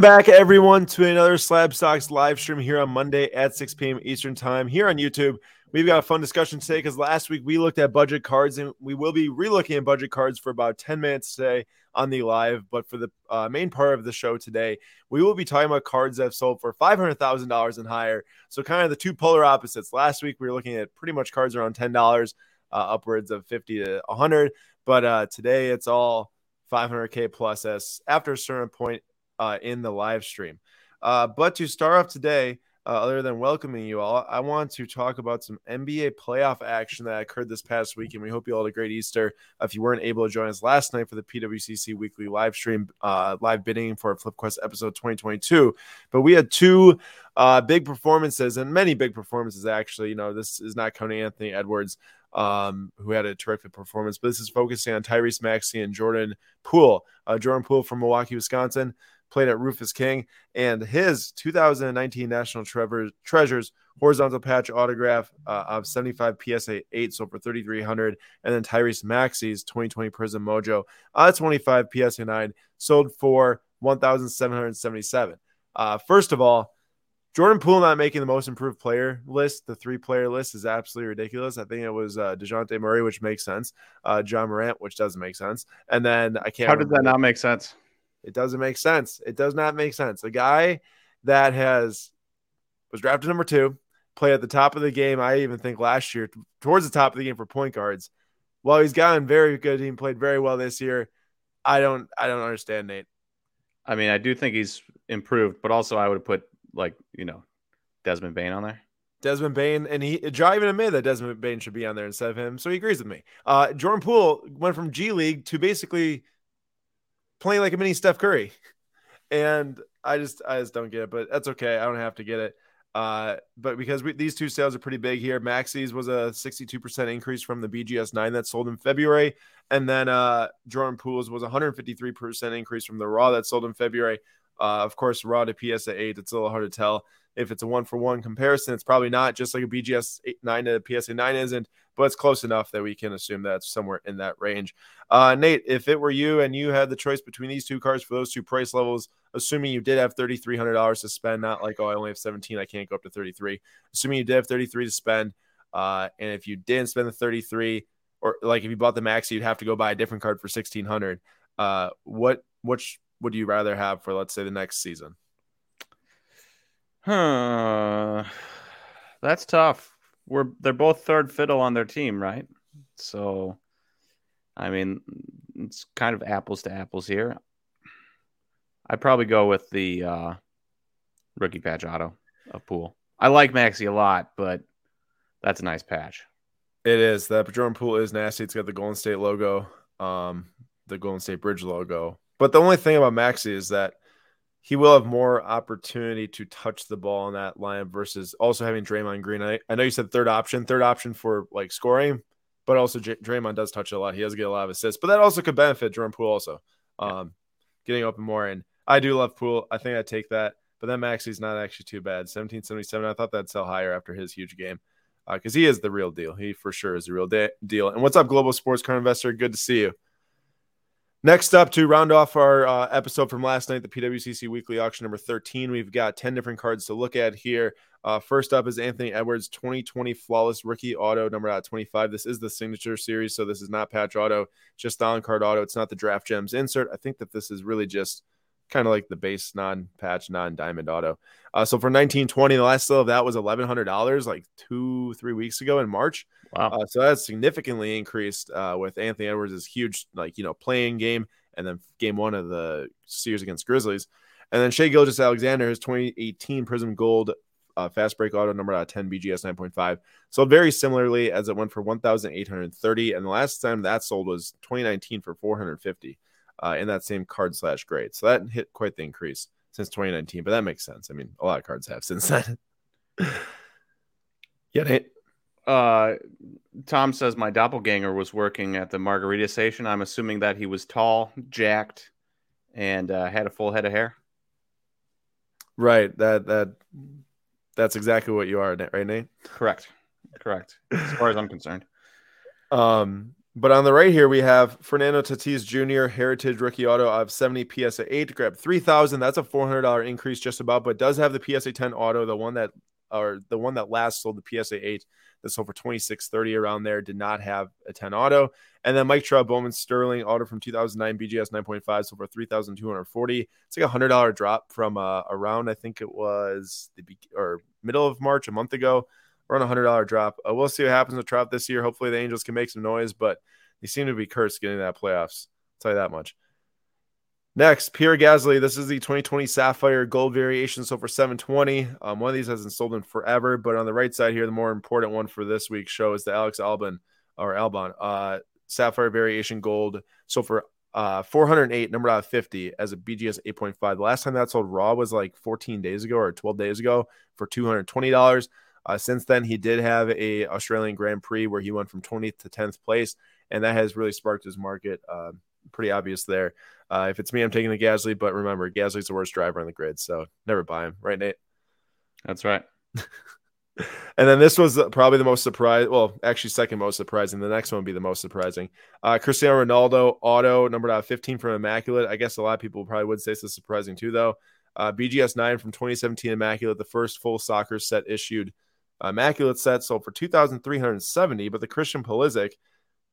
back everyone to another slab stocks live stream here on monday at 6 p.m eastern time here on youtube. We've got a fun discussion today because last week we looked at budget cards and we will be relooking at budget cards for about 10 minutes today on the live. But for the uh, main part of the show today we will be talking about cards that have sold for $500000 and higher. So kind of the two polar opposites. Last week we were looking at pretty much cards around $10 uh, upwards of 50 to 100 but uh, today it's all 500k plus as after a certain point uh, in the live stream. Uh, but to start off today, uh, other than welcoming you all, I want to talk about some NBA playoff action that occurred this past week, and we hope you all had a great Easter. If you weren't able to join us last night for the PWCC weekly live stream, uh, live bidding for FlipQuest episode 2022, but we had two uh, big performances and many big performances actually. You know, this is not counting Anthony Edwards. Um, who had a terrific performance, but this is focusing on Tyrese Maxey and Jordan Poole. Uh, Jordan Poole from Milwaukee, Wisconsin, played at Rufus King, and his 2019 National Trevor, Treasures horizontal patch autograph uh, of 75 PSA 8 so for 3300 and then Tyrese Maxey's 2020 Prism Mojo uh, 25 PSA 9 sold for 1777 uh, first of all Jordan Poole not making the most improved player list, the three player list is absolutely ridiculous. I think it was uh, DeJounte Murray, which makes sense, uh, Ja Morant, which doesn't make sense. And then I can't. How did that not make sense? It doesn't make sense. It does not make sense. A guy that has was drafted number two, played at the top of the game. I even think last year towards the top of the game for point guards. Well, he's gotten very good. He played very well this year. I don't. I don't understand Nate. I mean, I do think he's improved, but also I would have put like you know Desmond Bane on there. Desmond Bane, and he Jai even admitted that Desmond Bane should be on there instead of him, so he agrees with me. Uh, Jordan Poole went from G League to basically playing like a mini Steph Curry. And I just I just don't get it, but that's okay. I don't have to get it. Uh, but because we, these two sales are pretty big here, Maxey's was a 62% increase from the BGS 9 that sold in February. And then uh, Jordan Poole's was 153% increase from the Raw that sold in February. Uh, of course, Raw to PSA 8, it's a little hard to tell if it's a one for one comparison. It's probably not just like a BGS 9 to PSA 9 isn't, but it's close enough that we can assume that's somewhere in that range. Uh, Nate, if it were you and you had the choice between these two cards for those two price levels, assuming you did have $3,300 to spend, not like, oh, I only have 17, I can't go up to 33. Assuming you did have 33 to spend, uh, and if you didn't spend the 33, or like if you bought the max, you'd have to go buy a different card for 1600. Uh, what which would you rather have for let's say the next season? Huh. That's tough we're they're both third fiddle on their team, right? So, I mean, it's kind of apples to apples here. I'd probably go with the uh, rookie patch auto of Poole. I like Maxey a lot, but that's a nice patch. It is. That Jordan Poole is nasty. It's got the Golden State logo, um, the Golden State Bridge logo. But the only thing about Maxey is that he will have more opportunity to touch the ball in that line versus also having Draymond Green. I, I know you said third option, third option for like scoring, but also J- Draymond does touch a lot. He does get a lot of assists, but that also could benefit Jordan Poole also, um, getting open more. And I do love Poole. I think I take that, but then Maxey's not actually too bad. 1777. I thought that'd sell higher after his huge game because uh, he is the real deal. He for sure is the real de- deal. And what's up, Global Sports Car Investor? Good to see you. Next up, to round off our uh, episode from last night, the PWCC Weekly Auction number 13, we've got 10 different cards to look at here. Uh, first up is Anthony Edwards 2020 Flawless Rookie Auto, number out 25. This is the signature series, so this is not patch auto, just on card auto. It's not the draft gems insert. I think that this is really just kind of like the base non-patch, non-diamond auto. Uh, so for 1920, the last sale of that was $1,100 like two, three weeks ago in March. Wow. Uh, so that's significantly increased uh, with Anthony Edwards' huge, like, you know, playing game and then game one of the series against Grizzlies. And then Shai Gilgeous-Alexander, his 2018 Prism Gold uh, fast break auto number out 10 BGS 9.5. So very similarly as it went for 1,830. And the last time that sold was 2019 for 450 uh, in that same card slash grade. So that hit quite the increase since 2019, but that makes sense. I mean, a lot of cards have since then. yeah, Nate. Uh, Tom says my doppelganger was working at the margarita station. I'm assuming that he was tall, jacked, and uh, had a full head of hair. Right. That that that's exactly what you are, right, Nate? Correct. Correct. As far as I'm concerned. Um, But on the right here, we have Fernando Tatis Jr. Heritage Rookie Auto of 70 PSA 8 grab 3000 That's a $400 increase just about, but does have the PSA 10 Auto, the one that or the one that last sold the PSA 8 that sold for 2630 around there did not have a 10 auto. And then Mike Trout Bowman Sterling auto from 2009 BGS 9.5 sold for 3240 It's like a $100 drop from uh, around, I think it was the or middle of March, a month ago run a hundred dollar drop. Uh, we'll see what happens with Trout this year. Hopefully the Angels can make some noise, but they seem to be cursed getting that playoffs. I'll tell you that much. Next, Pierre Gasly. This is the 2020 Sapphire Gold variation. So for 720, um, one of these hasn't sold in forever. But on the right side here, the more important one for this week's show is the Alex Albon or Albon uh, Sapphire Variation Gold. So for uh, 408, number out of 50 as a BGS 8.5. The last time that sold raw was like 14 days ago or 12 days ago for $220. Uh, since then, he did have a Australian Grand Prix where he went from 20th to 10th place, and that has really sparked his market. Uh, pretty obvious there. Uh, if it's me, I'm taking the Gasly, but remember, Gasly's the worst driver on the grid, so never buy him, right, Nate? That's right. and then this was probably the most surprising. Well, actually, second most surprising. The next one would be the most surprising. Uh, Cristiano Ronaldo auto numbered out 15 from Immaculate. I guess a lot of people probably would say this is surprising too, though. Uh, BGS 9 from 2017 Immaculate, the first full soccer set issued Immaculate set sold for 2,370, but the Christian Pulisic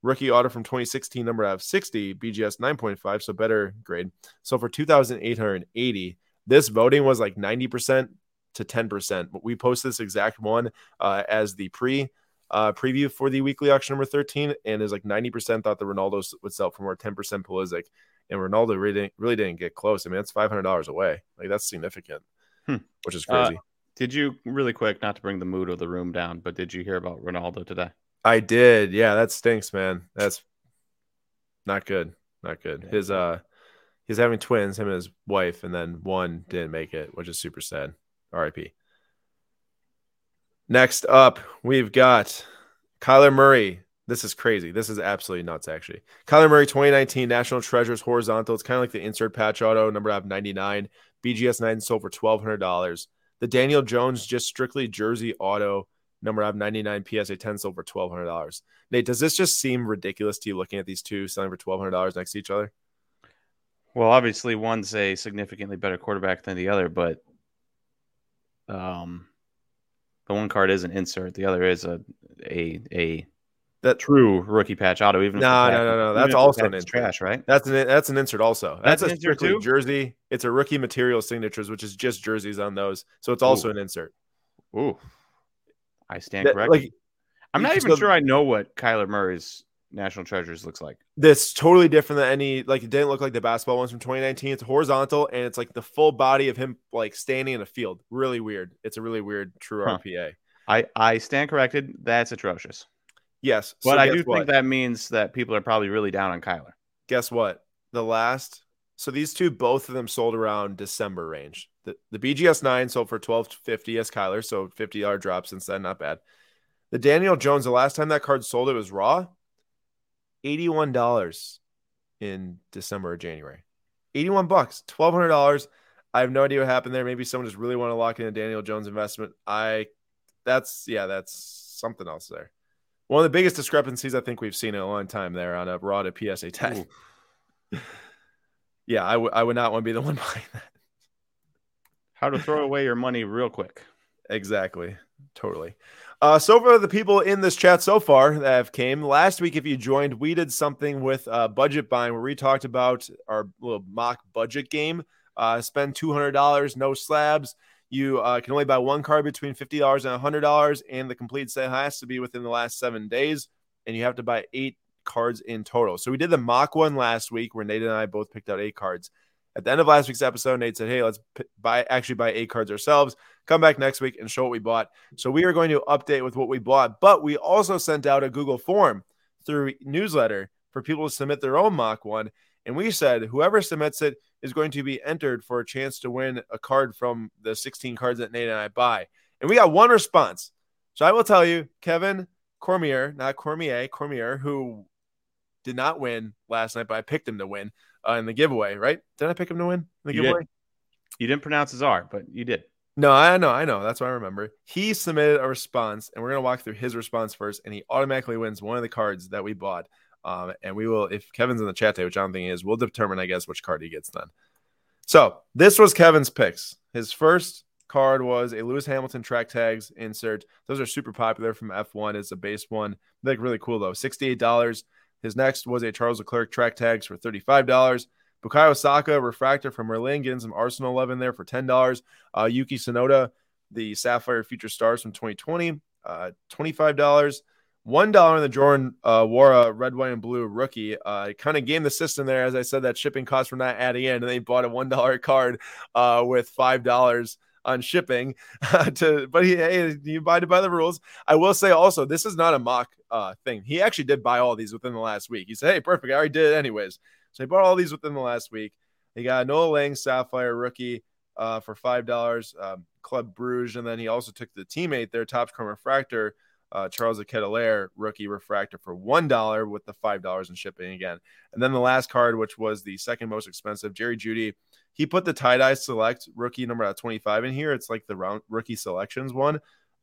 rookie auto from 2016, number out of 60, BGS 9.5, so better grade. So for 2,880, this voting was like 90% to 10%. But we post this exact one uh, as the pre uh, preview for the weekly auction number 13, and is like 90% thought the Ronaldo would sell for more 10% Pulisic, and Ronaldo really didn't, really didn't get close. I mean, that's $500 away. Like that's significant, hmm. which is crazy. Uh, did you really quick, not to bring the mood of the room down, but did you hear about Ronaldo today? I did. Yeah, that stinks, man. That's not good. Not good. His uh he's having twins, him and his wife, and then one didn't make it, which is super sad. RIP. Next up, we've got Kyler Murray. This is crazy. This is absolutely nuts, actually. Kyler Murray 2019 National Treasures Horizontal. It's kind of like the insert patch auto, number of 99. BGS 9 sold for $1,200. The Daniel Jones just strictly jersey auto number of 99 PSA 10 sold for $1,200. Nate, does this just seem ridiculous to you looking at these two selling for $1,200 next to each other? Well, obviously, one's a significantly better quarterback than the other, but um, the one card is an insert, the other is a a a that true rookie patch auto. Even no, no, no, no, that's also an insert. trash, right? That's an that's an insert also. That's, that's a strictly jersey. It's a rookie material signatures, which is just jerseys on those. So it's also Ooh. an insert. Ooh, I stand that, corrected. Like, I'm not even so, sure I know what Kyler Murray's National Treasures looks like. This totally different than any like it didn't look like the basketball ones from 2019. It's horizontal and it's like the full body of him like standing in a field. Really weird. It's a really weird true huh. RPA. I I stand corrected. That's atrocious. Yes. But so I do what? think that means that people are probably really down on Kyler. Guess what? The last so these two, both of them sold around December range. The, the BGS 9 sold for 1250 as Kyler, so $50 drop since then, not bad. The Daniel Jones, the last time that card sold, it was raw, $81 in December or January. 81 bucks, $1,200. I have no idea what happened there. Maybe someone just really want to lock in a Daniel Jones investment. I, that's, yeah, that's something else there. One of the biggest discrepancies I think we've seen in a long time there on a raw to PSA 10. yeah, I, w- I would not want to be the one buying that. How to throw away your money real quick. Exactly. Totally. Uh, so for the people in this chat so far that have came last week, if you joined, we did something with uh, budget buying where we talked about our little mock budget game. Uh, spend two hundred dollars, no slabs. You uh, can only buy one card between $50 and $100, and the complete set has to be within the last seven days. And you have to buy eight cards in total. So we did the mock one last week where Nate and I both picked out eight cards. At the end of last week's episode, Nate said, Hey, let's p- buy actually buy eight cards ourselves. Come back next week and show what we bought. So we are going to update with what we bought, but we also sent out a Google form through newsletter for people to submit their own mock one. And we said whoever submits it is going to be entered for a chance to win a card from the 16 cards that Nate and I buy. And we got one response. So I will tell you, Kevin Cormier, not Cormier, Cormier, who did not win last night, but I picked him to win uh, in the giveaway, right? Did I pick him to win in the you giveaway? Did. You didn't pronounce his R, but you did. No, I know, I know. That's what I remember. He submitted a response, and we're gonna walk through his response first, and he automatically wins one of the cards that we bought Um, and we will, if Kevin's in the chat today, which I don't think he is, we'll determine, I guess, which card he gets then. So this was Kevin's picks. His first card was a Lewis Hamilton track tags insert. Those are super popular from F1. It's a base one. They look really cool though. $68. His next was a Charles Leclerc track tags for $35. Bukayo Saka refractor from Merlin, getting some Arsenal 11 there for $10. Uh, Yuki Tsunoda, the Sapphire Future Stars from 2020, uh, $25. One dollar in the Jordan uh, a red, white, and blue rookie. Uh, kind of game the system there, as I said. That shipping costs were not adding in, and they bought a one dollar card uh, with five dollars on shipping. to but he, hey, you abided by the rules. I will say also, this is not a mock uh, thing. He actually did buy all these within the last week. He said, "Hey, perfect, I already did it anyways." So he bought all these within the last week. He got Noa Lang Sapphire rookie uh, for five dollars, um, Club Bruges, and then he also took the teammate there, Topps Chrome Refractor uh, Charles Ketelaere rookie refractor for one dollar with the five dollars in shipping again. And then the last card, which was the second most expensive, Jerry Jeudy. He put the tie dye select rookie number at 25 in here. It's like the round rookie selections one.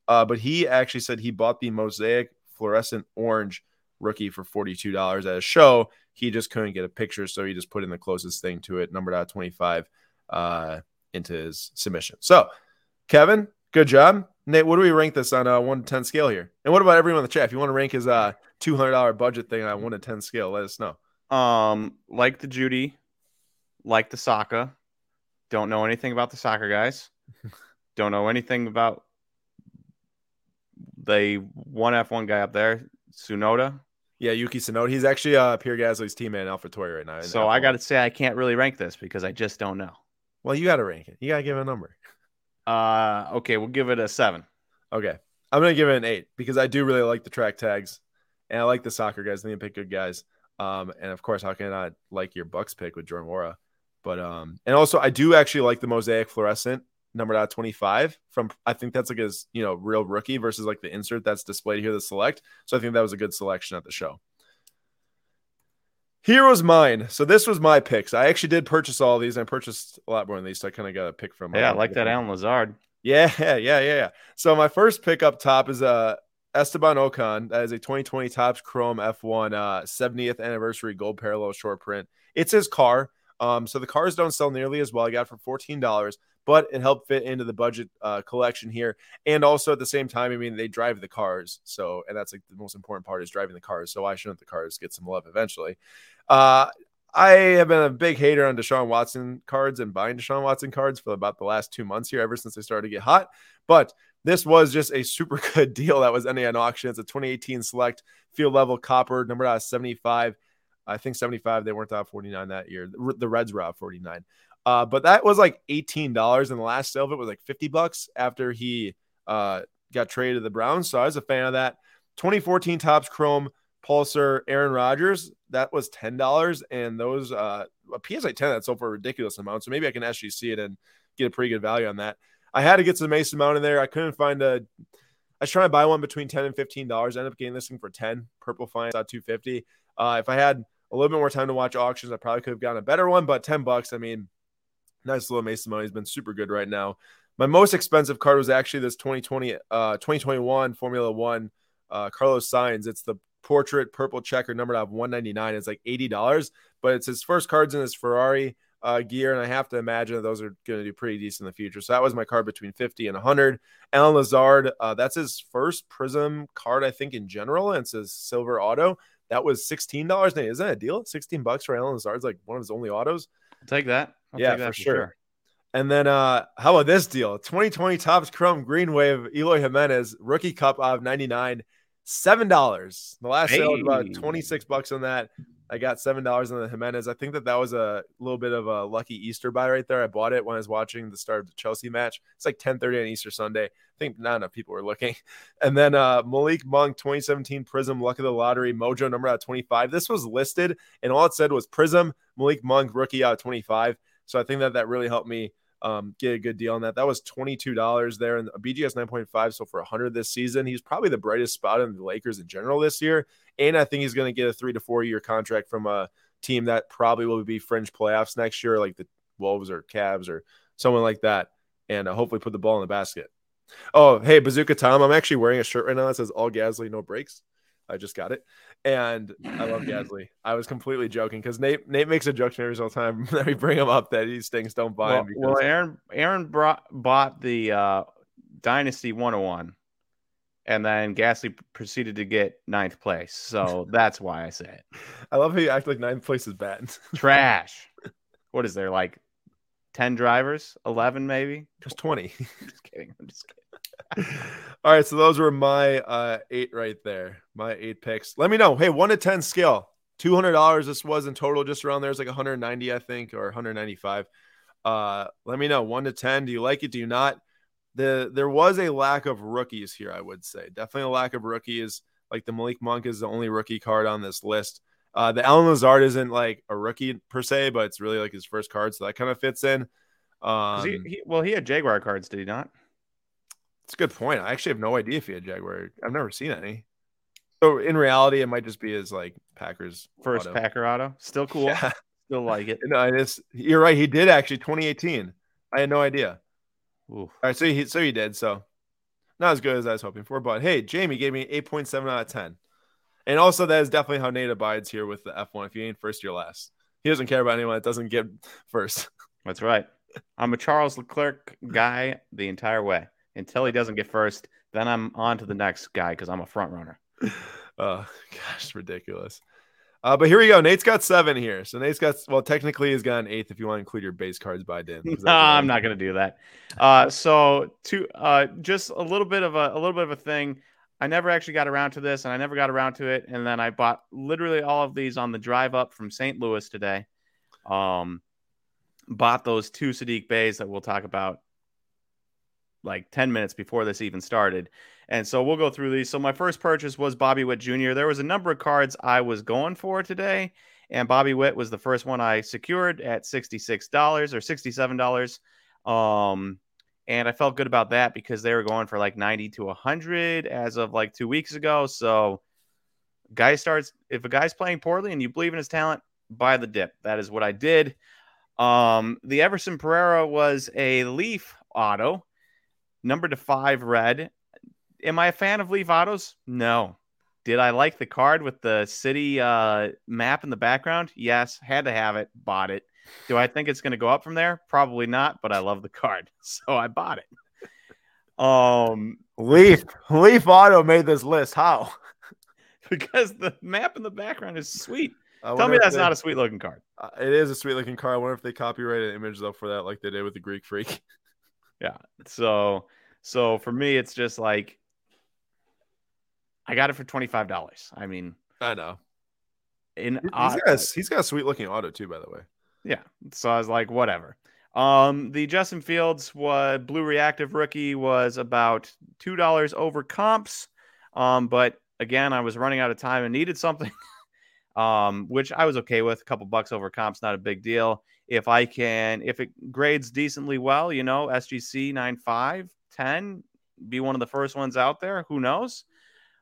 Uh, but he actually said he bought the mosaic fluorescent orange rookie for $42 at a show. He just couldn't get a picture, so he just put in the closest thing to it, numbered out 25, uh, into his submission. So, Kevin, good job. Nate, what do we rank this on a one to ten scale here? And what about everyone in the chat? If you want to rank his uh two hundred dollar budget thing on a one to ten scale, let us know. Um, like the Jeudy, like the Saka. Don't know anything about the soccer guys. Don't know anything about the one F one guy up there, Tsunoda. Yeah, Yuki Tsunoda. He's actually uh Pierre Gasly's teammate in AlphaTauri right now. So I got to say I can't really rank this because I just don't know. Well, you got to rank it. You got to give a number. Uh, okay, we'll give it a seven. Okay, I'm gonna give it an eight because I do really like the track tags, and I like the soccer guys. They pick good guys. Um, and of course, how can I not like your Bucks pick with Jordan Nwora? But um, and also I do actually like the mosaic fluorescent number out 25 from I think that's like his you know real rookie versus like the insert that's displayed here the select. So I think that was a good selection at the show. Here was mine. So this was my picks. I actually did purchase all these. I purchased a lot more than these. So I kind of got a pick from. Yeah, I like that Allen Lazard. Yeah, yeah, yeah, yeah. So my first pick up top is a uh, Esteban Ocon. That is a 2020 Topps Chrome F1 uh, 70th anniversary gold parallel short print. It's his car. Um, so the cars don't sell nearly as well. I got for fourteen dollars, but it helped fit into the budget uh, collection here. And also at the same time, I mean, they drive the cars. So, and that's like the most important part is driving the cars. So why shouldn't the cars get some love eventually? Uh, I have been a big hater on Deshaun Watson cards and buying Deshaun Watson cards for about the last two months here, ever since they started to get hot. But this was just a super good deal that was ending on auction. It's a 2018 select field level copper, number out 75. I think 75. They weren't out 49 that year. The Reds were out 49. Uh, but that was like $18. And the last sale of it was like 50 bucks after he uh, got traded to the Browns. So I was a fan of that. 2014 Topps Chrome Pulsar Aaron Rodgers that was ten dollars, and those uh, a PSA ten that sold for a ridiculous amount. So maybe I can actually see it and get a pretty good value on that. I had to get some Mason Mount in there. I couldn't find a. I was trying to buy one between ten and fifteen dollars. I ended up getting this thing for ten. Purple Finance at two fifty. Uh, if I had a little bit more time to watch auctions, I probably could have gotten a better one. But ten bucks, I mean, nice little Mason Mount. He's been super good right now. My most expensive card was actually this 2020, uh, 2021 Formula One uh, Carlos Sainz. It's the portrait purple checker numbered out 199 it's like $80 but it's his first cards in his ferrari uh, gear and i have to imagine that those are going to do pretty decent in the future. So that was my card between 50 and 100 Allen Lazard uh, that's his first prism card i think in general and it's his silver auto. That was $16 Nate, is that a deal? 16 bucks for Allen Lazard's like one of his only autos? I'll take that I'll yeah for, sure. sure. And then uh how about this deal? 2020 Topps Chrome Green Wave Eloy Jimenez rookie cup of 99 seven dollars. The last hey. sale was about twenty six bucks on that. I got seven dollars on the Jimenez. I think that that was a little bit of a lucky Easter buy right there. I bought it when I was watching the start of the Chelsea match. It's like ten thirty on Easter Sunday. I think not enough people were looking. And then uh, Malik Monk 2017 Prism Luck of the Lottery Mojo number out 25. This was listed and all it said was Prism Malik Monk rookie out 25. So I think that that really helped me um, get a good deal on that. That was $22 there, and BGS 9.5. So for 100 this season, he's probably the brightest spot in the Lakers in general this year. And I think he's going to get a three to four year contract from a team that probably will be fringe playoffs next year, like the Wolves or Cavs or someone like that, and uh, hopefully put the ball in the basket. Oh, hey, Bazooka Tom, I'm actually wearing a shirt right now that says "All Gasly, No Breaks." I just got it, and I love Gasly. I was completely joking because Nate Nate makes a joke to me every time that we bring him up that these things don't buy well, him. Because... Well, Aaron Aaron brought, bought the uh, Dynasty 101, and then Gasly proceeded to get ninth place. So that's why I say it. I love how you act like ninth place is bad. Trash. what is there like 10 drivers, 11 maybe? Just 20. just kidding. I'm just kidding. All right, so those were my uh, eight right there. My eight picks. Let me know. Hey, one to ten scale. Two hundred dollars. This was in total, just around there. It's like 190, I think, or 195. Uh, let me know. One to ten. Do you like it? Do you not? The there was a lack of rookies here. I would say definitely a lack of rookies. Like the Malik Monk is the only rookie card on this list. Uh, the Allen Lazard isn't like a rookie per se, but it's really like his first card, so that kind of fits in. Um, he, he, well, he had Jaguar cards, did he not? It's a good point. I actually have no idea if he had Jaguar. I've never seen any. So in reality, it might just be his like Packers first auto. Packer auto. Still cool. Yeah. Still like it. No, it's you're right. He did actually 2018. I had no idea. Ooh. All right, so he so he did. So not as good as I was hoping for, but hey, Jamie gave me 8.7 out of 10. And also that is definitely how Nate abides here with the F1. If you ain't first, you're last. He doesn't care about anyone that doesn't get first. That's right. I'm a Charles Leclerc guy the entire way until he doesn't get first. Then I'm on to the next guy because I'm a front runner. oh gosh, ridiculous. Uh, but here we go. Nate's got seven here. So Nate's got well, technically he's got an eighth if you want to include your base cards by then. No, I'm not going to do that. Uh, so to uh, just a little bit of a, a little bit of a thing. I never actually got around to this, and I never got around to it. And then I bought literally all of these on the drive up from St. Louis today. Um, bought those two Saddiq Beys that we'll talk about like 10 minutes before this even started. And so we'll go through these. So my first purchase was Bobby Witt Jr. There was a number of cards I was going for today, and Bobby Witt was the first one I secured at $66 or $67. Um, and I felt good about that because they were going for like 90 to 100 as of like 2 weeks ago. So guy starts if a guy's playing poorly and you believe in his talent, buy the dip. That is what I did. Um, the Everson Pereira was a Leaf auto Number to five, red. Am I a fan of Leaf Autos? No. Did I like the card with the city uh, map in the background? Yes. Had to have it. Bought it. Do I think it's going to go up from there? Probably not, but I love the card. So I bought it. Um, Leaf Leaf Auto made this list. How? because the map in the background is sweet. Tell me that's they, not a sweet looking card. Uh, it is a sweet looking card. I wonder if they copyrighted an image though for that, like they did with the Greek Freak. Yeah. So so for me, it's just like I got it for twenty five dollars. I mean, I know. In he's, got a, he's got a sweet looking auto too, by the way. Yeah. So I was like, whatever. Um, the Justin Fields was blue reactive rookie was about two dollars over comps. Um, but again, I was running out of time and needed something. um, which I was okay with. A couple bucks over comps, not a big deal. If I can, if it grades decently well, you know, SGC 9.5, 10, be one of the first ones out there. Who knows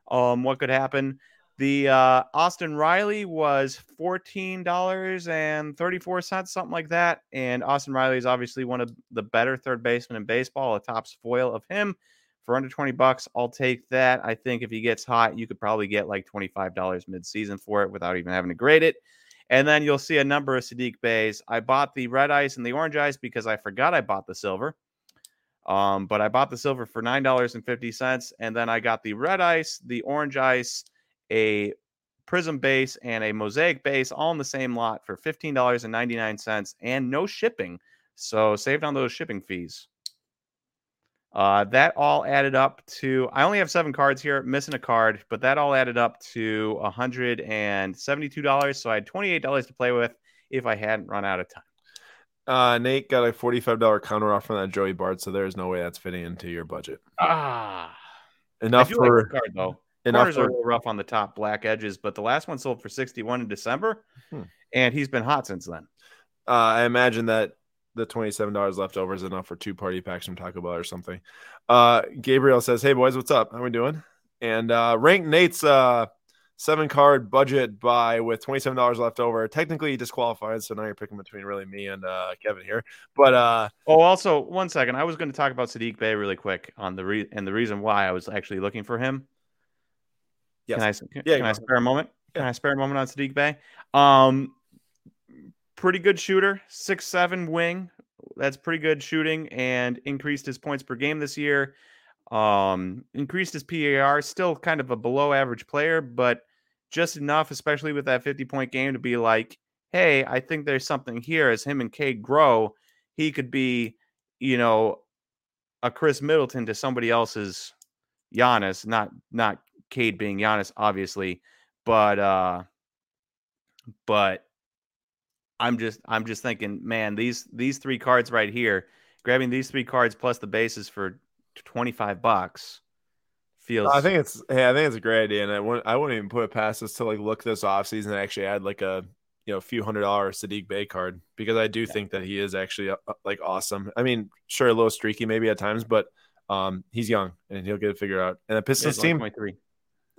um, what could happen? The uh, Austin Riley was $14.34, something like that. And Austin Riley is obviously one of the better third basemen in baseball, a top foil of him for under 20 bucks, I'll take that. I think if he gets hot, you could probably get like $25 mid-season for it without even having to grade it. And then you'll see a number of Saddiq Beys. I bought the red ice and the orange ice because I forgot I bought the silver. Um, but I bought the silver for $9.50. And then I got the red ice, the orange ice, a prism base, and a mosaic base all in the same lot for $15.99 and no shipping. So saved on those shipping fees. Uh, that all added up to I only have seven cards here, missing a card, but that all added up to $172. So I had $28 to play with if I hadn't run out of time. Uh, Nate got a $45 counter off from that Joey Bart, so there's no way that's fitting into your budget. Ah, enough for like card though. Enough for, are rough on the top black edges, but the last one sold for 61 in December, hmm. and he's been hot since then. Uh, I imagine that the $27 left over is enough for two party packs from Taco Bell or something. Uh, Gabriel says, Hey boys, what's up? How we doing? And uh, rank Nate's uh, seven card budget buy with $27 left over. Technically disqualified, so now you're picking between really me and uh, Kevin here. But uh, oh, also one second, I was going to talk about Saddiq Bey really quick on the re- and the reason why I was actually looking for him. Yes. Can I, can, yeah, can I spare a moment? Can I spare a moment on Saddiq Bey? Um, pretty good shooter, six seven wing. That's pretty good shooting, and increased his points per game this year. Um, increased his PAR. Still kind of a below average player, but just enough, especially with that fifty point game, to be like, hey, I think there's something here. As him and Cade grow, he could be, you know, a Khris Middleton to somebody else's Giannis. Not not Cade being Giannis, obviously, but uh, but I'm just I'm just thinking, man, these these three cards right here, grabbing these three cards plus the bases for 25 bucks feels I think it's hey, I think it's a great idea. And I wouldn't I wouldn't even put it past us to like look this off season and actually add like a you know, a few hundred dollar Saddiq Bey card because I do yeah. think that he is actually uh, uh, like awesome. I mean, sure, a little streaky maybe at times, but um, he's young and he'll get it figured out. And the Pistons yeah, team,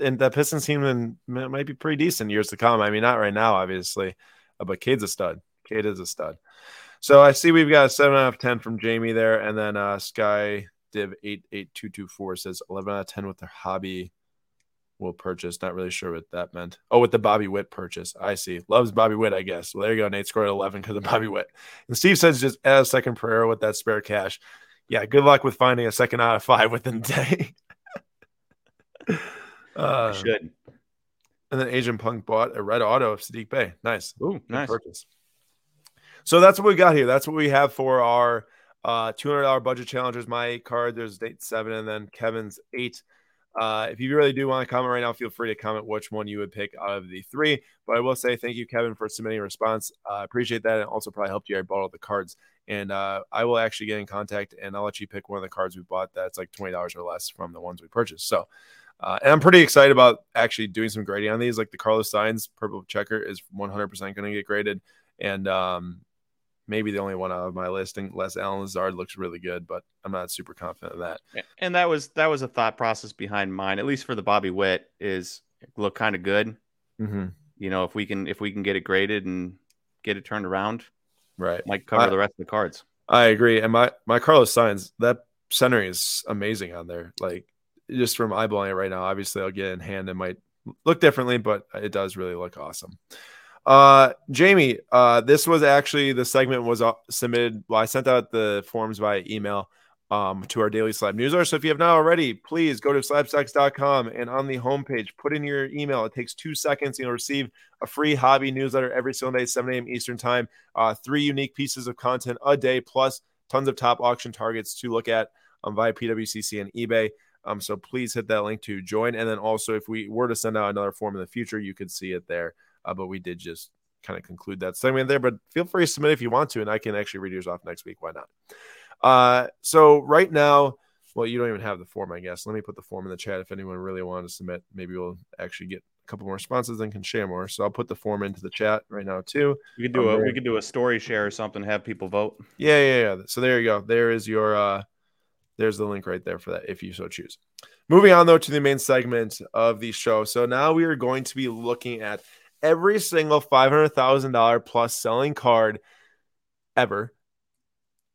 and the Pistons team might be pretty decent years to come. I mean, not right now, obviously, uh, but Cade's a stud. Cade is a stud. So I see we've got a seven out of ten from Jamie there, and then uh, Sky Div eight eight two two four says eleven out of ten with their hobby will purchase. Not really sure what that meant. Oh, with the Bobby Witt purchase. I see. Loves Bobby Witt, I guess. Well, there you go. Nate scored 11 because of Bobby Witt. And Steve says just add a second prayer with that spare cash. Yeah, good luck with finding a second out of five within a day. uh, should. And then Asian Punk bought a red auto of Saddiq Bey. Nice. Ooh, nice. Purchase. So that's what we got here. That's what we have for our uh, $200 budget challengers. My card, there's date seven, and then Kevin's eight. Uh, if you really do want to comment right now, feel free to comment which one you would pick out of the three. But I will say thank you, Kevin, for submitting a response. I uh, appreciate that. And also probably helped you. I bought all the cards. And uh, I will actually get in contact and I'll let you pick one of the cards we bought that's like $20 or less from the ones we purchased. So, uh, and I'm pretty excited about actually doing some grading on these. Like the Carlos Sainz purple checker is 100% going to get graded. And um, maybe the only one out of my listing. Les Allen Lazard looks really good, but I'm not super confident of that. And that was that was a thought process behind mine, at least for the Bobby Witt, is look kind of good. Mm-hmm. You know, if we can if we can get it graded and get it turned around, right, might cover I, the rest of the cards. I agree, and my my Carlos Sainz that centering is amazing on there. Like just from eyeballing it right now, obviously I'll get in hand. It might look differently, but it does really look awesome. Uh, Jamie, uh, this was actually the segment was uh, submitted. Well, I sent out the forms via email um, to our daily slab newsletter. So if you have not already, please go to slabstocks.com and on the homepage, put in your email. It takes two seconds. You'll receive a free hobby newsletter every single day, 7 a.m. Eastern time. Uh, three unique pieces of content a day, plus tons of top auction targets to look at um, via PWCC and eBay. Um, so please hit that link to join. And then also, if we were to send out another form in the future, you could see it there. Uh, but we did just kind of conclude that segment there. But feel free to submit if you want to, and I can actually read yours off next week. Why not? Uh, so right now, well, you don't even have the form, I guess. Let me put the form in the chat if anyone really wanted to submit. Maybe we'll actually get a couple more responses and can share more. So I'll put the form into the chat right now too. We could do um, a we could do a story share or something, have people vote. Yeah, yeah, yeah. So there you go. There is your uh there's the link right there for that if you so choose. Moving on though to the main segment of the show. So now we are going to be looking at every single $500,000 plus selling card ever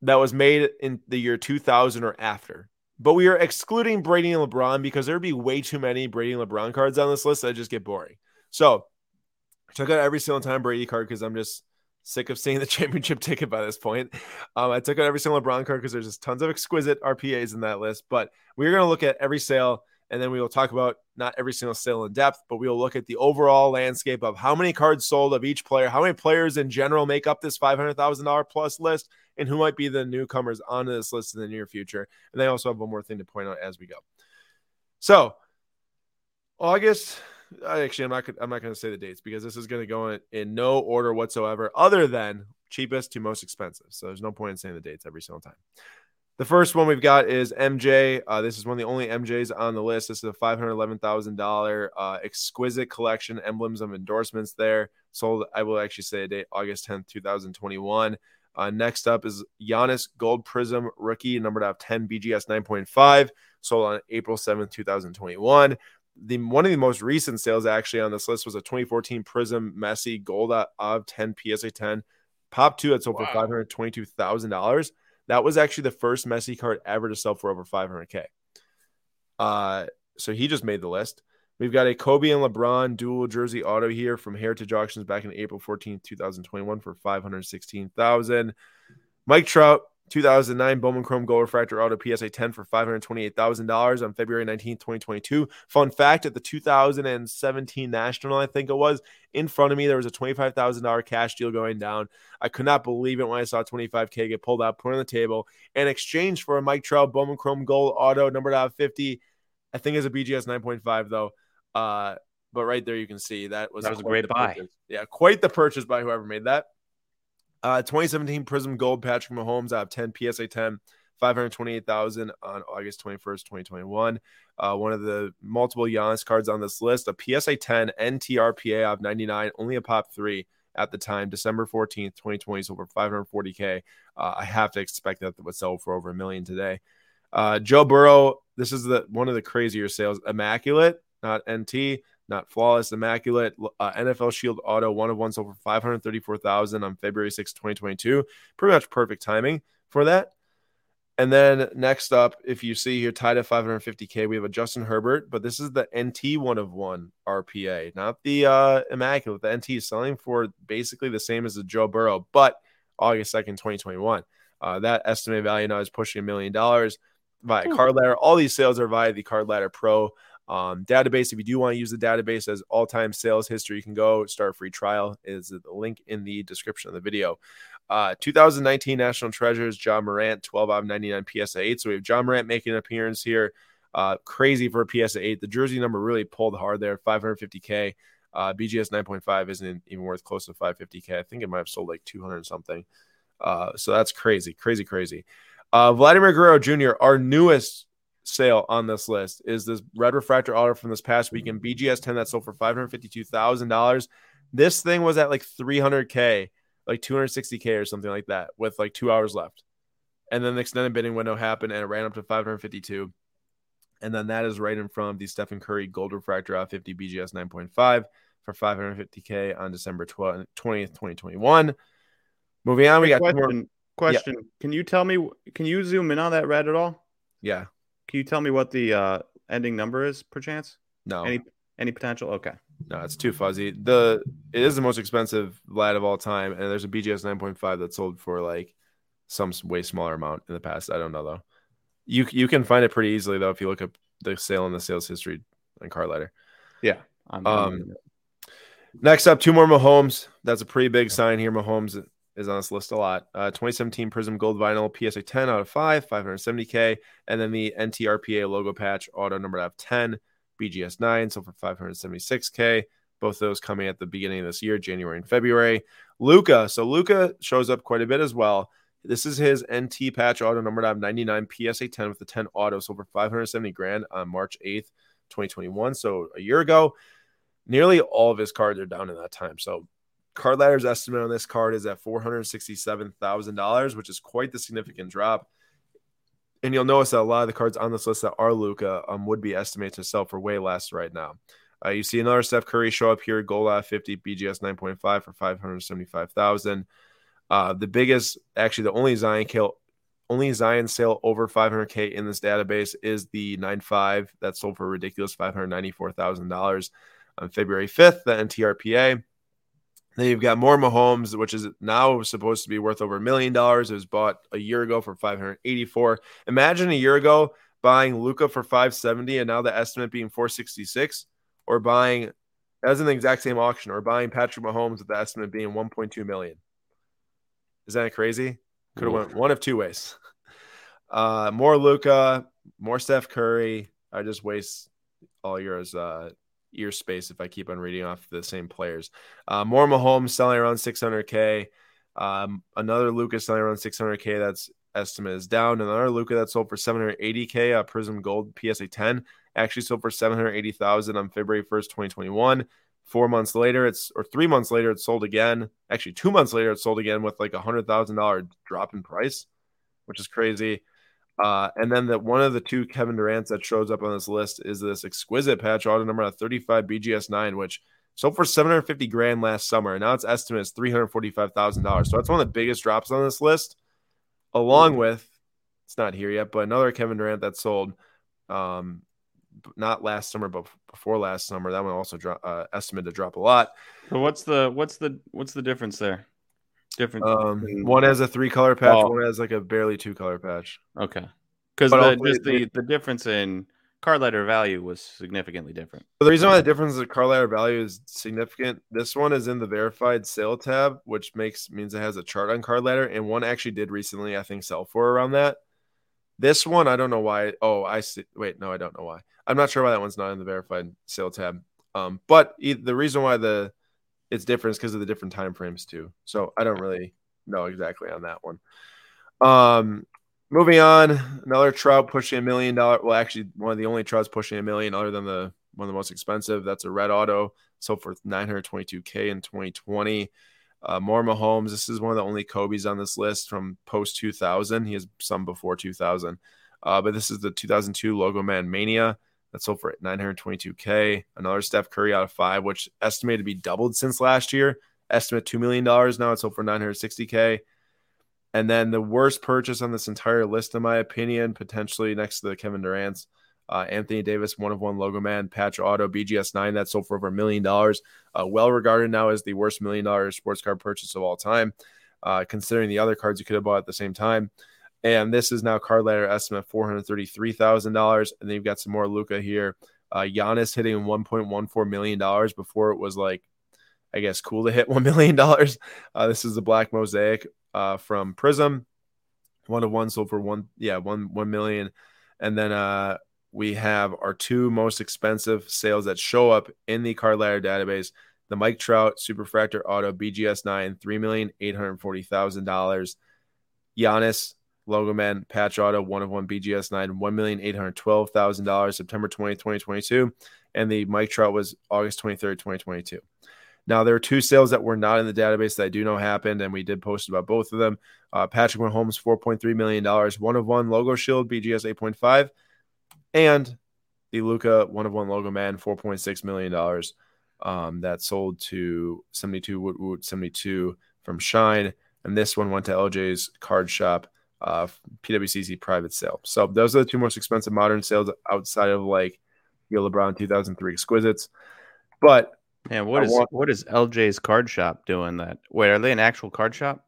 that was made in the year 2000 or after. But we are excluding Brady and LeBron because there'd be way too many Brady and LeBron cards on this list that just get boring. So I took out every single time Brady card because I'm just sick of seeing the championship ticket by this point. Um, I took out every single LeBron card because there's just tons of exquisite RPAs in that list. But we're going to look at every sale and then we will talk about not every single sale in depth, but we will look at the overall landscape of how many cards sold of each player, how many players in general make up this $500,000 plus list, and who might be the newcomers onto this list in the near future. And I also have one more thing to point out as we go. So, August. Actually, I'm not. I'm not going to say the dates because this is going to go in, in no order whatsoever, other than cheapest to most expensive. So there's no point in saying the dates every single time. The first one we've got is MJ. Uh, this is one of the only MJs on the list. This is a $511,000 uh, exquisite collection, emblems of endorsements there. Sold, I will actually say a date, August 10th, 2021. Uh, next up is Giannis Gold Prism rookie, numbered out 10 BGS 9.5, sold on April 7th, 2021. The one of the most recent sales actually on this list was a 2014 Prism Messi Gold of 10 PSA 10 Pop 2 that sold wow. for $522,000. That was actually the first Messi card ever to sell for over 500k. Uh, so he just made the list. We've got a Kobe and LeBron dual jersey auto here from Heritage Auctions back in April 14th, 2021 for 516,000. Mike Trout 2009 Bowman Chrome Gold Refractor Auto PSA 10 for $528,000 on February 19, 2022. Fun fact at the 2017 National, I think it was, in front of me, there was a $25,000 cash deal going down. I could not believe it when I saw 25K get pulled out, put on the table, in exchange for a Mike Trout Bowman Chrome Gold Auto numbered out 50. I think it's a BGS 9.5, though. Uh, but right there, you can see that was, that was a great buy. Purchase. Yeah, quite the purchase by whoever made that. Uh, 2017 Prism Gold Patrick Mahomes out of 10 PSA 10, 528,000 on August 21st, 2021. Uh, one of the multiple Giannis cards on this list, a PSA 10 NTRPA of 99, only a pop three at the time, December 14th, 2020, so over 540K. Uh, I have to expect that would sell for over a million today. Uh, Joe Burrow, this is the one of the crazier sales. Immaculate, not NT not flawless, immaculate. Uh, NFL Shield Auto, one of one sold for 534000 on February 6, 2022. Pretty much perfect timing for that. And then next up, if you see here, tied at 550K, we have a Justin Herbert, but this is the NT one of one RPA, not the uh, Immaculate. The NT is selling for basically the same as the Joe Burrow, but August 2nd, 2021. Uh, that estimated value now is pushing a million dollars via Card Ladder. All these sales are via the Card Ladder Pro um, database, if you do want to use the database as all time sales history, you can go start a free trial. Is the link in the description of the video. Uh, 2019 National Treasures, Ja Morant, 12 out of 99 PSA 8. So we have Ja Morant making an appearance here. Uh, crazy for a PSA 8. The jersey number really pulled hard there, 550K. Uh, BGS 9.5 isn't even worth close to 550K. I think it might have sold like 200 something. Uh, so that's crazy, crazy, crazy. Uh, Vladimir Guerrero Jr., our newest sale on this list is this red refractor auto from this past mm-hmm. weekend BGS 10 that sold for $552,000. This thing was at like 300K, like 260K or something like that with like two hours left. And then the extended bidding window happened and it ran up to 552. And then that is right in front of the Stephen Curry gold refractor out 50 BGS 9.5 for 550K on December 20th, 2021. Moving on, we got question. More... Question: yeah. Can you tell me? Can you zoom in on that red at all? Yeah. Can you tell me what the uh, ending number is, perchance? No. Any any potential? Okay. No, it's too fuzzy. The it is the most expensive lad of all time, and there's a BGS 9.5 that sold for like some way smaller amount in the past. I don't know though. You you can find it pretty easily though if you look up the sale and the sales history on Card Ladder. Yeah. I'm, um. next up, two more Mahomes. That's a pretty big sign here. Mahomes is on this list a lot. Uh, 2017 Prism Gold Vinyl PSA 10 out of 5, 570K. And then the NTRPA logo patch auto number out of 10, BGS 9, so for 576K. Both those coming at the beginning of this year, January and February. Luka. So Luka shows up quite a bit as well. This is his NT patch auto number out of 99 PSA 10 with the 10 auto, so for 570 grand on March 8th, 2021. So a year ago. Nearly all of his cards are down in that time. So Card Ladder's estimate on this card is at $467,000, which is quite the significant drop. And you'll notice that a lot of the cards on this list that are Luka um, would be estimated to sell for way less right now. Uh, you see another Steph Curry show up here, Gold 50, BGS 9.5 for 575,000. Uh, the biggest, actually, the only Zion kill, only Zion sale over 500k in this database is the 9.5 that sold for ridiculous $594,000 on February 5th. The NTRPA then you've got more Mahomes, which is now supposed to be worth over a million dollars. It was bought a year ago for 584. Imagine a year ago buying Luka for 570 and now the estimate being 466, or buying as in the exact same auction, or buying Patrick Mahomes with the estimate being 1.2 million. Is that crazy? Could have went one of two ways. Uh, more Luka, more Steph Curry. I just waste all yours uh, ear space if I keep on reading off the same players. Uh, more Mahomes selling around 600K. Um, another Luka's selling around 600K. That's estimate is down. Another Luka that sold for 780K. Uh, Prism Gold PSA 10 actually sold for 780,000 on February 1st, 2021. Four months later, it's or three months later, it sold again. Actually, two months later, it sold again with like a hundred thousand dollar drop in price, which is crazy. Uh, and then the one of the two Kevin Durant's that shows up on this list is this exquisite patch auto number 35 BGS 9, which sold for 750 grand last summer. And now its estimate is $345,000. So that's one of the biggest drops on this list, along with it's not here yet, but another Kevin Durant that sold. Um, not last summer, but before last summer. That one also drop, uh, estimated to drop a lot. So what's the what's the what's the difference there? Different. Um, one has a three color patch. Oh. One has like a barely two color patch. Okay, because the, just the the difference in Card Ladder value was significantly different. So the reason why the difference in Card Ladder value is significant, this one is in the verified sale tab, which makes means it has a chart on Card Ladder, and one actually did recently, I think, sell for around that. This one, I don't know why. Oh, I see. Wait, no, I don't know why. I'm not sure why that one's not in the verified sale tab. Um, but the reason why the it's different because of the different time frames too. So I don't really know exactly on that one. Um, moving on, another trout pushing a million dollar. Well, actually, one of the only trouts pushing a million, other than the one of the most expensive. That's a red auto. Sold for 922k in 2020. Uh, more Mahomes. This is one of the only Kobe's on this list from post 2000. He has some before 2000. Uh, but this is the 2002 Logo Man Mania that sold for 922K. Another Steph Curry out of five, which estimated to be doubled since last year. Estimate $2 million now. It's sold for 960K. And then the worst purchase on this entire list, in my opinion, potentially next to the Kevin Durant's, uh, Anthony Davis, one of one logo man, patch auto, BGS 9, that sold for over a million dollars. Uh, well regarded now as the worst million dollar sports card purchase of all time, uh, considering the other cards you could have bought at the same time. And this is now Card Ladder estimate $433,000. And then you've got some more Luka here. Uh, Giannis hitting $1.14 million before it was like, I guess, cool to hit $1 million. Uh, this is the Black Mosaic uh, from Prism. One of one sold for one, yeah, one, 1 million. And then uh, we have our two most expensive sales that show up in the card ladder database the Mike Trout Superfractor Auto BGS 9, $3,840,000. Giannis Logo Man Patch Auto, one of one BGS 9, $1,812,000, September 20, 2022. And the Mike Trout was August 23rd, 2022. Now, there are two sales that were not in the database that I do know happened, and we did post about both of them. Uh, Patrick Mahomes, four point three million dollars, one of one Logo Shield, BGS 8.5 and the Luka one of one logo man, four point six million dollars. Um, that sold to 72 Woot Woot 72 from Shine, and this one went to LJ's card shop, uh, PWCC private sale. So those are the two most expensive modern sales outside of like your LeBron 2003 exquisites. But man, what I is want- what is LJ's card shop doing? That wait, are they an actual card shop?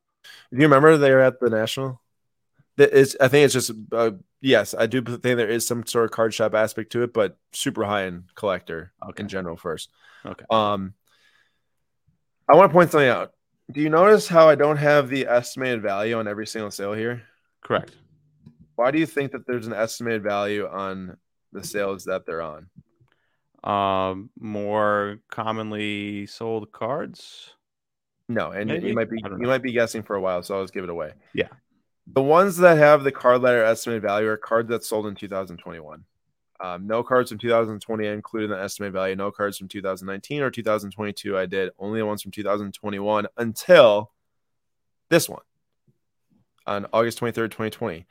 Do you remember they were at the National? It's, I think it's just uh, yes, I do think there is some sort of card shop aspect to it, but super high end collector okay. in general first. Okay. Um, I want to point something out. Do you notice how I don't have the estimated value on every single sale here? Correct. Why do you think that there's an estimated value on the sales that they're on? Um, more commonly sold cards. No, and Maybe? you might be you might be guessing for a while, so I'll just give it away. Yeah. The ones that have the Card Ladder estimated value are cards that sold in 2021. Um, no cards from 2020 included in the estimated value. No cards from 2019 or 2022 I did. Only the ones from 2021 until this one on August 23rd, 2020.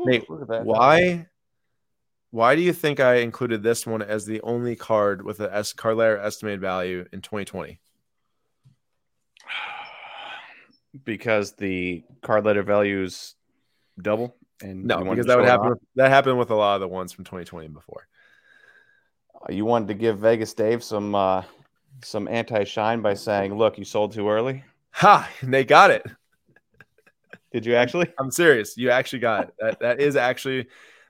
Nate, why? Why do you think I included this one as the only card with a S Card Ladder estimated value in 2020? Because the Card Ladder values double? And no, because that would happen. That happened with a lot of the ones from 2020 and before. Uh, you wanted to give Vegas Dave some uh, some anti shine by saying, "Look, you sold too early." Ha! They got it. Did you actually? I'm serious. You actually got it. That that is actually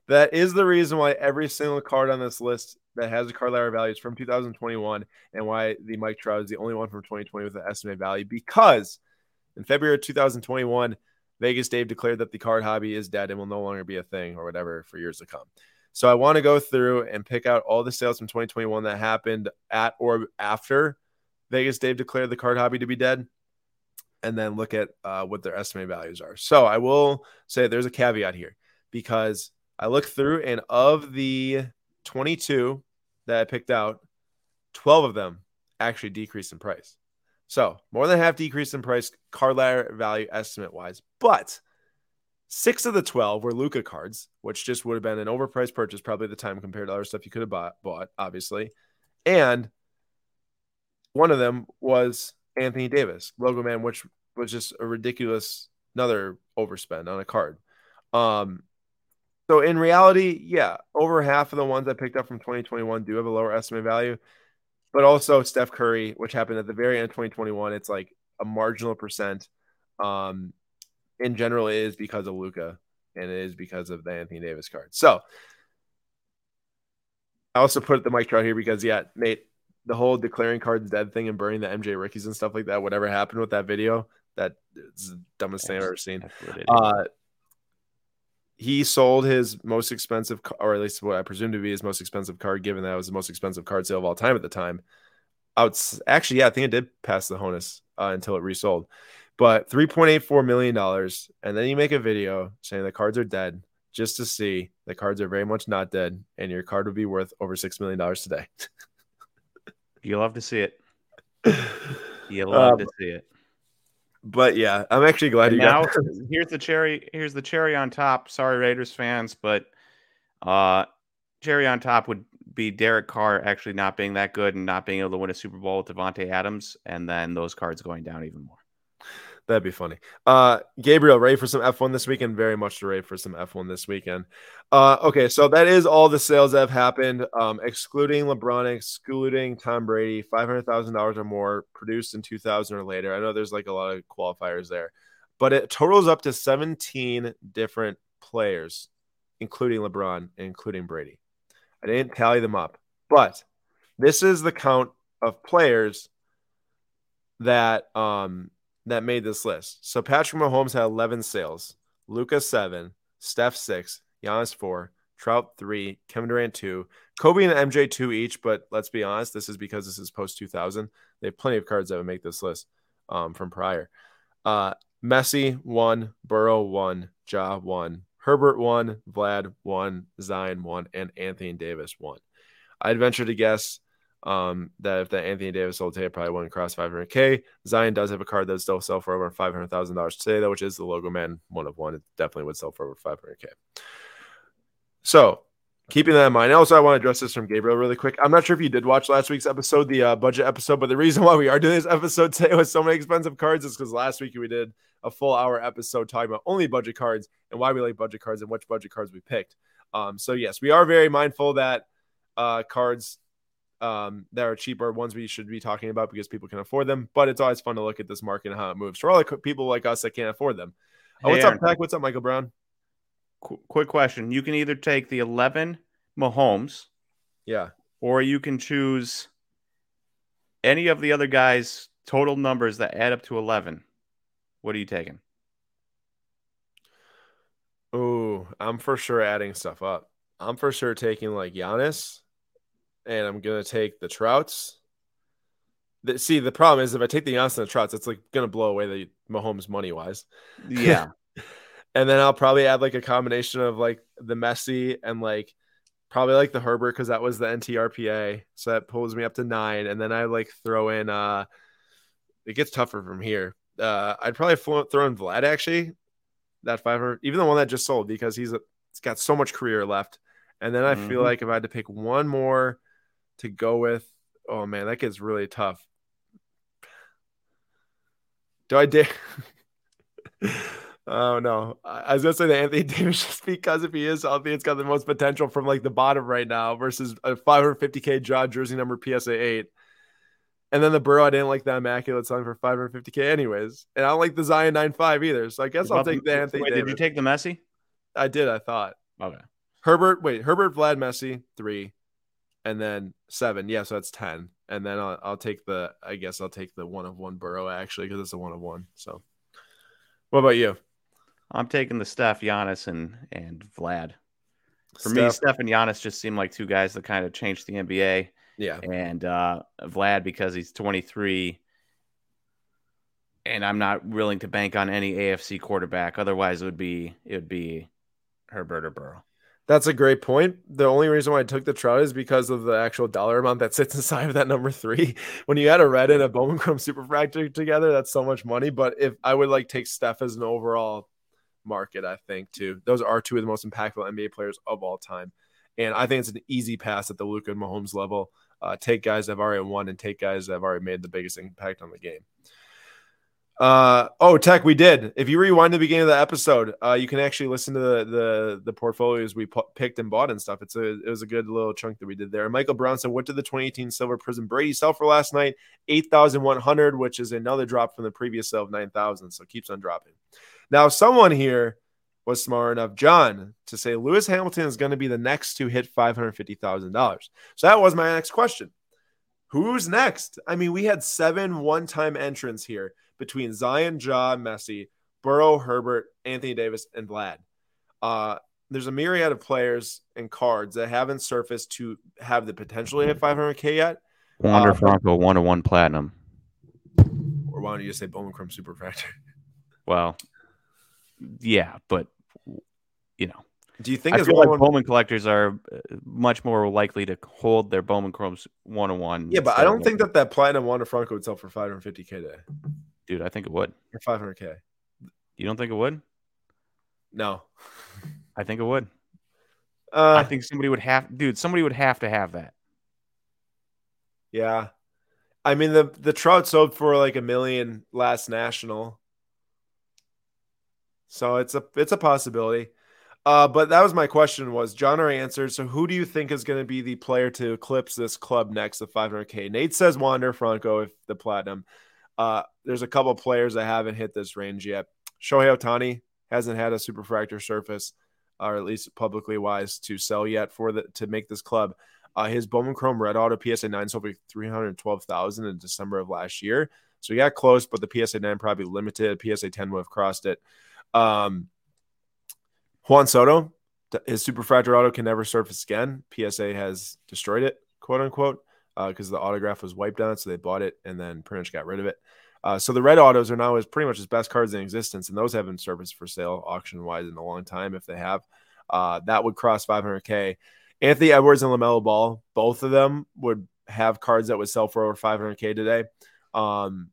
that is the reason why every single card on this list that has a Card Ladder value is from 2021, and why the Mike Trout is the only one from 2020 with an estimated value because in February 2021 Vegas Dave declared that the card hobby is dead and will no longer be a thing or whatever for years to come. So I want to go through and pick out all the sales from 2021 that happened at or after Vegas Dave declared the card hobby to be dead, and then look at uh, what their estimated values are. So I will say there's a caveat here because I looked through and of the 22 that I picked out, 12 of them actually decreased in price. So more than half decrease in price, card ladder value estimate wise. But six of the 12 were Luka cards, which just would have been an overpriced purchase probably at the time compared to other stuff you could have bought, bought obviously. And one of them was Anthony Davis, Logo Man, which was just a ridiculous, another overspend on a card. Um, So in reality, yeah, over half of the ones I picked up from 2021 do have a lower estimate value. But also Steph Curry, which happened at the very end of 2021, it's like a marginal percent. Um, in general, it is because of Luka and it is because of the Anthony Davis card. So I also put the Mike Trout here because yeah, Nate, the whole declaring cards dead thing and burning the MJ rookies and stuff like that, whatever happened with that video, that is the dumbest thing I've ever seen. Uh, he sold his most expensive, or at least what I presume to be his most expensive card, given that it was the most expensive card sale of all time at the time. Out, actually, yeah, I think it did pass the Honus uh, until it resold, but three point eight four million dollars, and then you make a video saying the cards are dead, just to see the cards are very much not dead, and your card would be worth over six million dollars today. You'll love to see it. You'll love um, to see it. But yeah, I'm actually glad and you now, got. here's the cherry. Here's the cherry on top. Sorry, Raiders fans, but uh, cherry on top would be Derek Carr actually not being that good and not being able to win a Super Bowl with Davante Adams, and then those cards going down even more. That'd be funny. Uh, Gabriel, ready for some F1 this weekend? Very much ready for some F1 this weekend. Uh, okay, so that is all the sales that have happened, um, excluding LeBron, excluding Tom Brady, five hundred thousand dollars or more produced in two thousand or later. I know there's like a lot of qualifiers there, but it totals up to seventeen different players, including LeBron including Brady. I didn't tally them up, but this is the count of players that um that made this list. So Patrick Mahomes had 11 sales, Luka 7, Steph 6, Giannis 4, Trout 3, Kevin Durant 2, Kobe and MJ 2 each. But let's be honest, this is because this is post 2000. They have plenty of cards that would make this list um, from prior. Uh, Messi 1, Burrow 1, Ja 1, Herbert 1, Vlad 1, Zion 1, and Anthony Davis 1. I'd venture to guess um, that if that Anthony Davis sold today, probably wouldn't cross 500k. Zion does have a card that still sell for over five hundred thousand dollars today, though, which is the Logo Man one of one. It definitely would sell for over 500k. So, keeping that in mind, also I want to address this from Gabriel really quick. I'm not sure if you did watch last week's episode, the uh, budget episode, but the reason why we are doing this episode today with so many expensive cards is because last week we did a full hour episode talking about only budget cards and why we like budget cards and which budget cards we picked. Um, so yes, we are very mindful that uh, cards um, that are cheaper ones we should be talking about because people can afford them. But it's always fun to look at this market and how it moves for all the people like us that can't afford them. Oh, what's Aaron. up, Pack? What's up, Michael Brown? Qu- quick question: You can either take the eleven Mahomes, yeah, or you can choose any of the other guys' total numbers that add up to eleven. What are you taking? Oh, I'm for sure adding stuff up. I'm for sure taking like Giannis and I'm gonna take the Trouts. The, see, the problem is if I take the Giannis and the Trouts, it's like gonna blow away the Mahomes money wise. Yeah. and then I'll probably add like a combination of like the Messi and like probably like the Herbert because that was the NTRPA, so that pulls me up to nine. And then I like throw in uh, it gets tougher from here. Uh, I'd probably throw in Vlad actually, that 500, even the one that just sold because he's, a, he's got so much career left. And then I mm-hmm. feel like if I had to pick one more to go with. Oh man, that gets really tough. Do I dare? oh no, I was gonna say that Anthony Davis just because if he is healthy, it's got the most potential from like the bottom right now versus a 550k draw jersey number PSA eight. And then the Burrow, I didn't like that immaculate sign for 550k anyways, and I don't like the Zion 95 either. So I guess I'll take the Anthony. Wait, Davis. did you take the Messi? I did. I thought. Okay. Herbert, wait, Herbert, Vlad, Messi, three and then seven. Yeah, so that's ten. And then I'll, I'll take the. I guess I'll take the one of one Burrow actually because it's a one of one. So, what about you? I'm taking the Steph, Giannis, and and Vlad. For Steph. me, Steph and Giannis just seem like two guys that kind of changed the NBA. Yeah, and uh, Vlad because he's 23, and I'm not willing to bank on any AFC quarterback. Otherwise, it would be it would be Herbert or Burrow. That's a great point. The only reason why I took the Trout is because of the actual dollar amount that sits inside of that number three. When you add a red and a Bowman Chrome Super Superfractor together, that's so much money. But if I would like take Steph as an overall market, I think too. Those are two of the most impactful NBA players of all time, and I think it's an easy pass at the Luka and Mahomes level. Uh, take guys that have already won and take guys that have already made the biggest impact on the game. Uh oh, Tech, we did. If you rewind the beginning of the episode, uh, you can actually listen to the the the portfolios we picked and bought and stuff. It's a it was a good little chunk that we did there. Michael Brown said, "What did the 2018 Silver Prism Brady sell for last night? Eight thousand one hundred, which is another drop from the previous sale of nine thousand. So keeps on dropping. Now, someone here was smart enough, John, to say Lewis Hamilton is going to be the next to hit five hundred fifty thousand dollars. So that was my next question. Who's next? I mean, we had seven one-time entrants here between Zion, Ja, Messi, Burrow, Herbert, Anthony Davis, and Vlad. Uh, there's a myriad of players and cards that haven't surfaced to have the potential to hit 500k yet. Wander uh, Franco one to one platinum. Or why don't you just say Bowman Chrome Super Superfractor? Well, yeah, but you know, do you think I feel like Bowman collectors are uh, much more likely to hold their Bowman Chromes one on one? Yeah, but I don't think that that platinum Wander Franco would sell for 550k today. Dude, I think it would. Or 500k. You don't think it would? No. I think it would. Uh, I think somebody would have, dude. Somebody would have to have that. Yeah, I mean the the trout sold for like a million last national, so it's a it's a possibility. Uh, but that was my question was John already answered. So who do you think is going to be the player to eclipse this club next of 500k? Nate says Wander Franco if the platinum. Uh, there's a couple players that haven't hit this range yet. Shohei Ohtani hasn't had a superfractor surface, or at least publicly wise, to sell yet for the to make this club. Uh, his Bowman Chrome Red Auto PSA 9 sold for 312,000 in December of last year. So he got close, but the PSA 9 probably limited. PSA 10 would have crossed it. Um, Juan Soto, his superfractor auto can never surface again. PSA has destroyed it, quote unquote because uh, the autograph was wiped on it. So they bought it and then pretty much got rid of it. Uh, so the red autos are now as pretty much his best cards in existence, and those haven't surfaced for sale auction wise in a long time. If they have, uh, that would cross 500k. Anthony Edwards and Lamelo Ball, both of them would have cards that would sell for over 500k today. Um,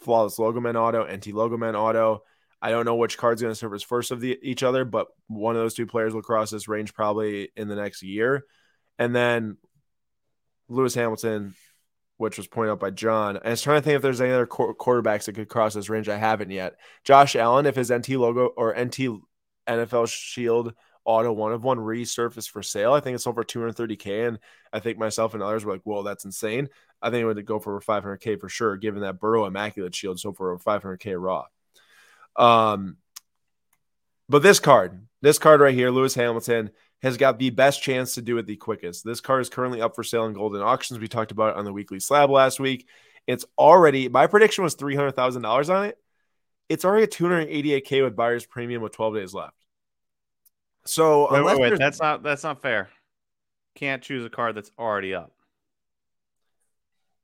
flawless Logoman auto, NT logo man auto. I don't know which card's going to surface first of the, each other, but one of those two players will cross this range probably in the next year. And then Lewis Hamilton, which was pointed out by John. I was trying to think if there's any other qu- quarterbacks that could cross this range. I haven't yet. Josh Allen, if his NT logo or NT NFL Shield auto one of one resurfaced for sale, I think it's over 230k. And I think myself and others were like, "Whoa, that's insane." I think it would go for over 500k for sure, given that Burrow Immaculate Shield so for over 500k raw. Um, but this card, this card right here, Lewis Hamilton, has got the best chance to do it the quickest. This car is currently up for sale in Goldin Auctions. We talked about it on the weekly slab last week. It's already my prediction was three hundred thousand dollars on it. It's already at two hundred eighty eight k with buyer's premium with twelve days left. So wait, wait, wait. that's not that's not fair. Can't choose a card that's already up.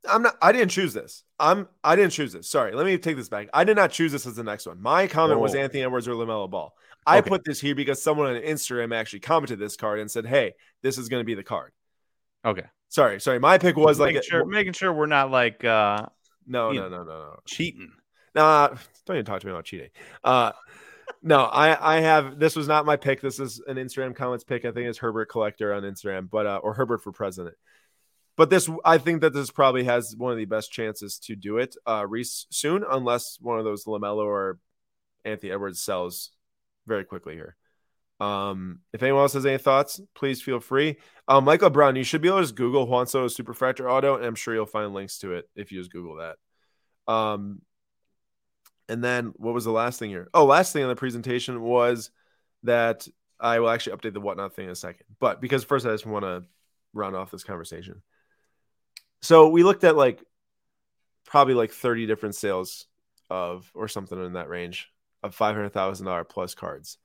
I'm not. I didn't choose this. I'm. I didn't choose this. Sorry. Let me take this back. I did not choose this as the next one. My comment was Anthony Edwards or Lamelo Ball. I okay. put this here because someone on Instagram actually commented this card and said, "Hey, this is going to be the card." Okay. Sorry. Sorry. My pick was making like sure, a, making sure we're not like uh no no no no no cheating. Nah, don't even talk to me about cheating. Uh, no, I I have this was not my pick. This is an Instagram comments pick. I think it's Herbert Collector on Instagram, but uh, or Herbert for president. But this, I think that this probably has one of the best chances to do it uh, soon, unless one of those Lamelo or Anthony Edwards sells very quickly here. Um, if anyone else has any thoughts, please feel free. Um, Michael Brown, you should be able to just Google Juan Soto Superfractor Auto, and I'm sure you'll find links to it if you just Google that. Um, and then what was the last thing here? Oh, last thing on the presentation was that I will actually update the whatnot thing in a second. But because first I just want to round off this conversation. So we looked at like probably like 30 different sales of or something in that range of $500,000 plus cards.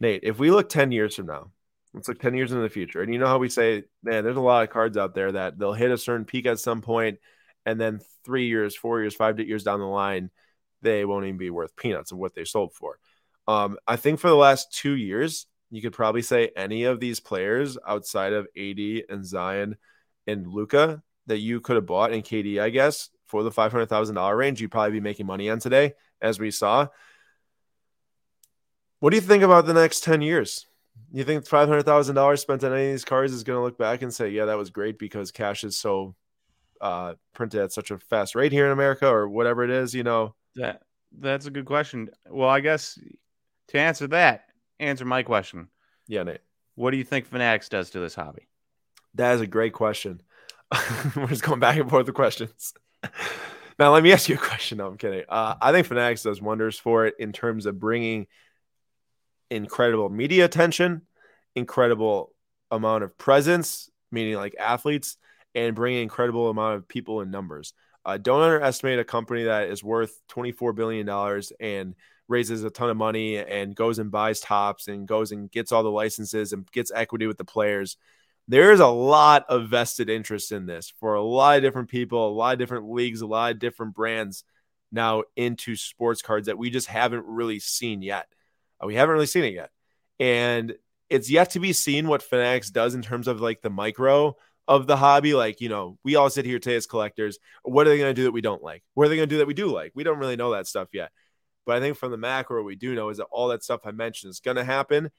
Nate, if we look 10 years from now, let's look 10 years into the future. And you know how we say, man, there's a lot of cards out there that they'll hit a certain peak at some point, and then three years, four years, five years down the line, they won't even be worth peanuts of what they sold for. Um, I think for the last two years, you could probably say any of these players outside of AD and Zion and Luka that you could have bought in KD, I guess, for the $500,000 range, you'd probably be making money on today, as we saw. What do you think about the next 10 years? You think $500,000 spent on any of these cars is going to look back and say, yeah, that was great because cash is so uh, printed at such a fast rate here in America or whatever it is, you know? That That's a good question. Well, I guess to answer that, answer my question. Yeah, Nate. What do you think Fanatics does to this hobby? That is a great question. We're just going back and forth with questions. now, let me ask you a question. No, I'm kidding. Uh, I think Fanatics does wonders for it in terms of bringing incredible media attention, incredible amount of presence, meaning like athletes, and bringing incredible amount of people in numbers. Uh, don't underestimate a company that is worth $24 billion and raises a ton of money and goes and buys Topps and goes and gets all the licenses and gets equity with the players. There is a lot of vested interest in this for a lot of different people, a lot of different leagues, a lot of different brands now into sports cards that we just haven't really seen yet. Uh, we haven't really seen it yet. And it's yet to be seen what Fanatics does in terms of like the micro of the hobby. Like, you know, we all sit here today as collectors. What are they going to do that we don't like? What are they going to do that we do like? We don't really know that stuff yet. But I think from the macro, what we do know is that all that stuff I mentioned is going to happen.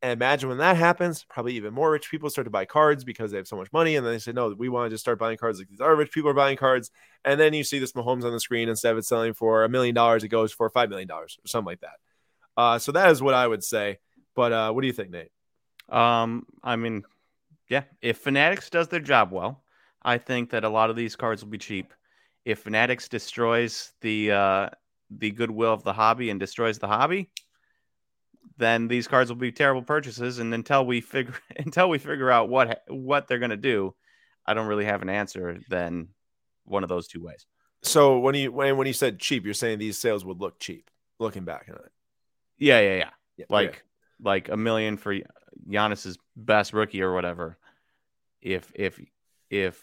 And imagine when that happens, probably even more rich people start to buy cards because they have so much money. And then they say, no, we want to just start buying cards like these other rich people are buying cards. And then you see this Mahomes on the screen. Instead of it selling for a million dollars, it goes for $5 million or something like that. Uh, so that is what I would say. But uh, what do you think, Nate? Um, I mean, yeah, if Fanatics does their job well, I think that a lot of these cards will be cheap. If Fanatics destroys the uh, the goodwill of the hobby and destroys the hobby, then these cards will be terrible purchases. And until we figure until we figure out what what they're going to do, I don't really have an answer. Then one of those two ways. So when you when when you said cheap, you're saying these sales would look cheap looking back on it. Yeah, yeah, yeah. yeah like okay. like a million for Giannis's best rookie or whatever. If if if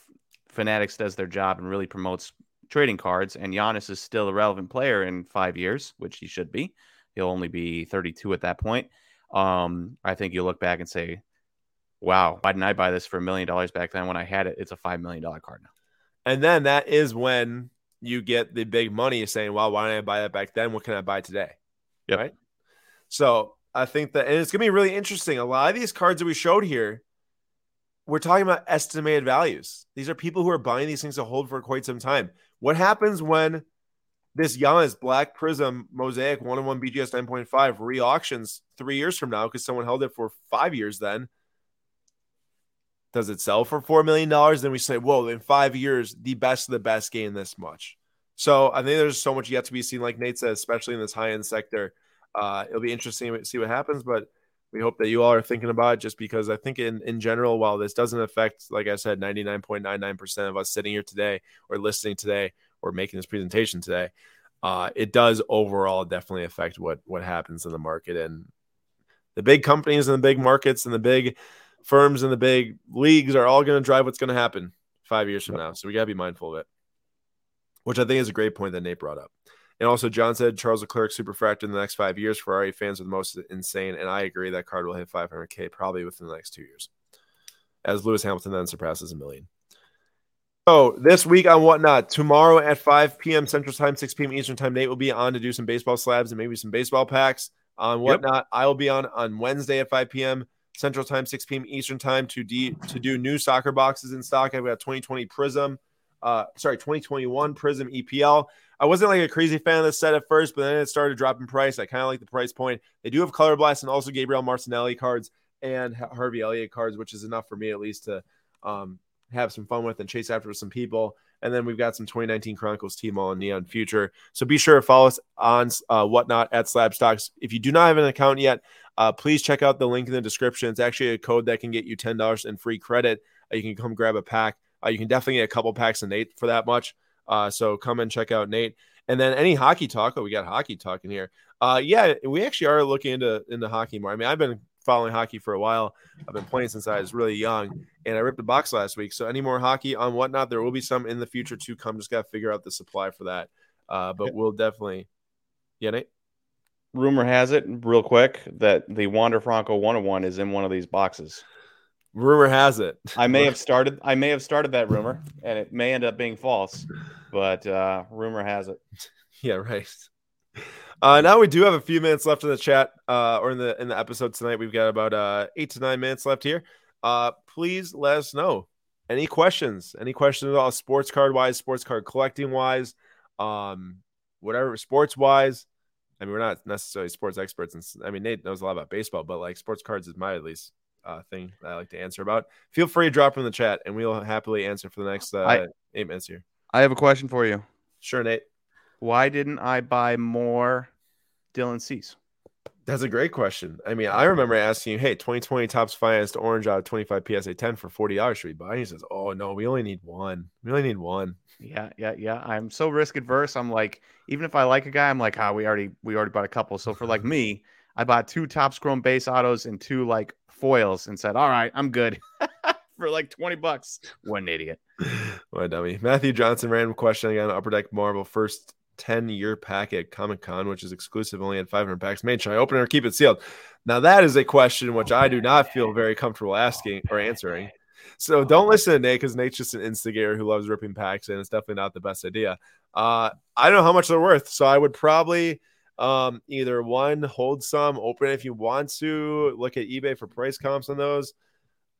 Fanatics does their job and really promotes trading cards, and Giannis is still a relevant player in five years, which he should be. He'll only be 32 at that point. Um, I think you look back and say, "Wow, why didn't I buy this for a million dollars back then? When I had it, it's a five million dollar card now." And then that is when you get the big money saying, "Well, why didn't I buy that back then? What can I buy today?" Yep. Right. So I think that, and it's gonna be really interesting. A lot of these cards that we showed here we're talking about estimated values. These are people who are buying these things to hold for quite some time. What happens when this Giannis Black Prism Mosaic one on one BGS 9.5 re auctions three years from now because someone held it for five years then? Does it sell for $4 million? Then we say, whoa, in five years, the best of the best gain this much. So I think there's so much yet to be seen, like Nate said, especially in this high end sector. Uh, it'll be interesting to see what happens, but we hope that you all are thinking about it just because I think in, in general, while this doesn't affect, like I said, 99.99% of us sitting here today or listening today or making this presentation today, uh, it does overall definitely affect what what happens in the market and the big companies and the big markets and the big firms and the big leagues are all going to drive what's going to happen five years from now. So we got to be mindful of it, which I think is a great point that Nate brought up. And also, John said Charles Leclerc superfractor in the next five years. Ferrari fans are the most insane, and I agree that card will hit 500k probably within the next two years, as Lewis Hamilton then surpasses a million. So this week on whatnot, tomorrow at 5 p.m. Central Time, 6 p.m. Eastern Time, Nate will be on to do some baseball slabs and maybe some baseball packs on whatnot. Yep. I will be on on Wednesday at 5 p.m. Central Time, 6 p.m. Eastern Time to de- to do new soccer boxes in stock. I've got 2020 Prism, uh, sorry, 2021 Prism EPL. I wasn't like a crazy fan of this set at first, but then it started dropping price. I kind of like the price point. They do have Color Blast and also Gabriel Martinelli cards and Harvey Elliott cards, which is enough for me at least to um, have some fun with and chase after some people. And then we've got some 2019 Chronicles Team All and Neon Future. So be sure to follow us on uh, whatnot at Slab Stocks. If you do not have an account yet, uh, please check out the link in the description. It's actually a code that can get you $10 in free credit. Uh, you can come grab a pack. Uh, you can definitely get a couple packs of Nate for that much. Uh, so come and check out Nate. And then any hockey talk. Oh, we got hockey talk in here. Uh, yeah, we actually are looking into into hockey more. I mean, I've been following hockey for a while. I've been playing since I was really young, and I ripped the box last week. So any more hockey on whatnot, there will be some in the future to come. Just got to figure out the supply for that. Uh, but we'll definitely, yeah, Nate. Rumor has it, real quick, that the Wander Franco 101 is in one of these boxes. Rumor has it. I may have started. I may have started that rumor, and it may end up being false. But uh, rumor has it. Yeah, right. Uh, now we do have a few minutes left in the chat, uh, or in the in the episode tonight. We've got about uh, eight to nine minutes left here. Uh, please let us know any questions, any questions about sports card wise, sports card collecting wise, um, whatever sports wise. I mean, we're not necessarily sports experts, and I mean Nate knows a lot about baseball, but like sports cards is my at least uh, thing that I like to answer about. Feel free to drop in the chat, and we'll happily answer for the next uh, I, eight minutes here. I have a question for you. Sure, Nate. Why didn't I buy more Dylan Cease? That's a great question. I mean, I remember asking you, "Hey, 2020 Topps Finest orange out of 25 PSA 10 for forty dollars. Should we buy?" And he says, "Oh no, we only need one. We only need one." Yeah, yeah, yeah. I'm so risk adverse. I'm like, even if I like a guy, I'm like, ah, oh, we already we already bought a couple. So for like me, I bought two Topps Chrome base autos and two like foils, and said, "All right, I'm good." for like 20 bucks. What an idiot. what a dummy. Matthew Johnson, random question again. Upper Deck Marble, first 10 year packet Comic Con, which is exclusive, only had 500 packs made. Should I open it or keep it sealed? Now, that is a question which I do not feel very comfortable asking or answering. So don't listen to Nate because Nate's just an instigator who loves ripping packs, and it's definitely not the best idea. Uh, I don't know how much they're worth, so I would probably um, either one hold some, open if you want to, look at eBay for price comps on those.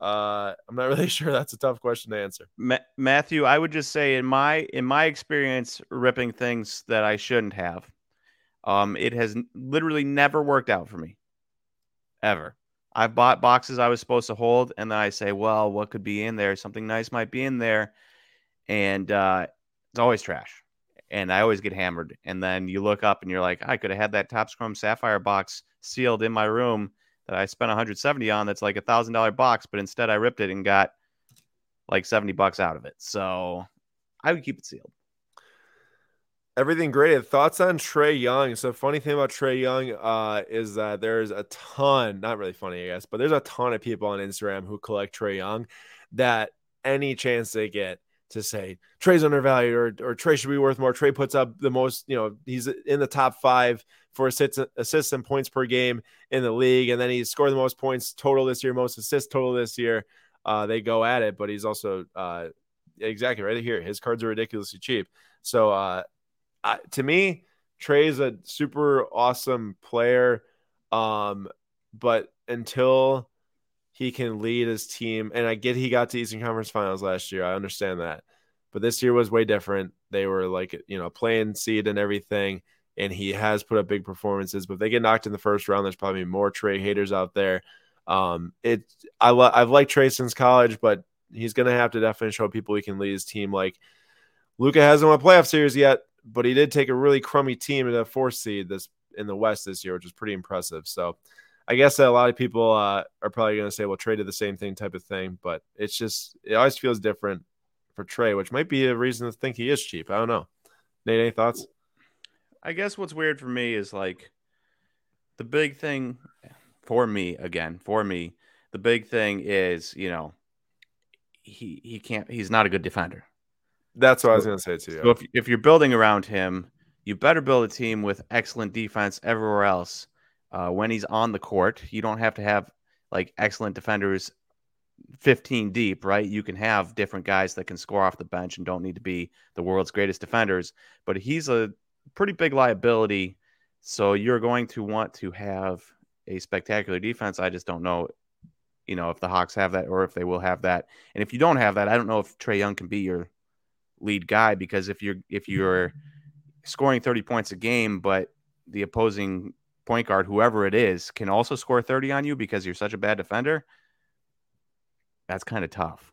Uh, I'm not really sure. That's a tough question to answer. Ma- Matthew, I would just say in my in my experience ripping things that I shouldn't have, um, it has literally never worked out for me, ever. I've bought boxes I was supposed to hold, and then I say, well, what could be in there? Something nice might be in there, and uh, it's always trash. And I always get hammered. And then you look up and you're like, I could have had that Topps Chrome Sapphire box sealed in my room that I spent 170 on that's like a thousand dollar box, but instead I ripped it and got like 70 bucks out of it. So I would keep it sealed. Everything great. Thoughts on Trae Young? So funny thing about Trae Young uh, is that there's a ton, not really funny, I guess, but there's a ton of people on Instagram who collect Trae Young that any chance they get to say Trae's undervalued or or Trae should be worth more. Trae puts up the most, you know, he's in the top five for assists, assists and points per game in the league, and then he scored the most points total this year, most assists total this year. Uh, they go at it, but he's also uh, exactly right here. His cards are ridiculously cheap. So uh, to me, Trae is a super awesome player, um, but until he can lead his team. And I get he got to Eastern Conference Finals last year. I understand that. But this year was way different. They were like, you know, playing seed and everything. And he has put up big performances. But if they get knocked in the first round, there's probably more Trae haters out there. Um, it I lo- I've liked Trae since college, but he's gonna have to definitely show people he can lead his team. Like Luka hasn't won a playoff series yet, but he did take a really crummy team in a fourth seed this in the West this year, which was pretty impressive. So I guess a lot of people uh, are probably going to say, well, Trae did the same thing type of thing, but it's just, it always feels different for Trae, which might be a reason to think he is cheap. I don't know. Nate, any thoughts? I guess what's weird for me is like the big thing for me, again, for me, the big thing is, you know, he, he can't, he's not a good defender. That's what so, I was going to say too. So if, if you're building around him, you better build a team with excellent defense everywhere else uh, when he's on the court. You don't have to have like excellent defenders 15 deep, right? You can have different guys that can score off the bench and don't need to be the world's greatest defenders, but he's a pretty big liability. So you're going to want to have a spectacular defense. I just don't know, you know, if the Hawks have that or if they will have that. And if you don't have that, I don't know if Trae Young can be your lead guy because if you're if you're scoring 30 points a game, but the opposing point guard, whoever it is, can also score 30 on you because you're such a bad defender, that's kind of tough.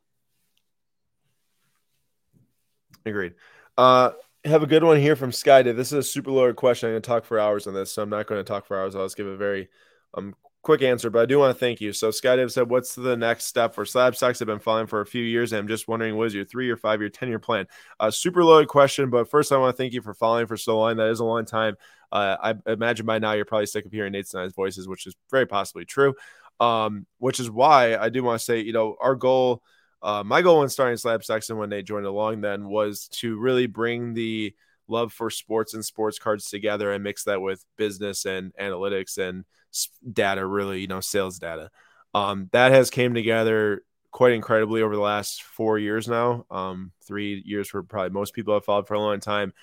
Agreed. Uh, have a good one here from Skydiv. This is a super loaded question. I'm going to talk for hours on this, so I'm not going to talk for hours. I'll just give a very um, quick answer, but I do want to thank you. So Skydiv said, "What's the next step for slab stocks? I've been following for a few years, and I'm just wondering what is your three or five year, ten year plan?" Uh, super loaded question, but first I want to thank you for following for so long. That is a long time. Uh, I imagine by now you're probably sick of hearing Nate's and I's voices, which is very possibly true. Um, which is why I do want to say, you know, our goal, uh, my goal in starting Slab and when they joined along then was to really bring the love for sports and sports cards together and mix that with business and analytics and data, really, you know, sales data. Um, that has came together quite incredibly over the last four years now. Um, three years for probably most people have followed for a long time.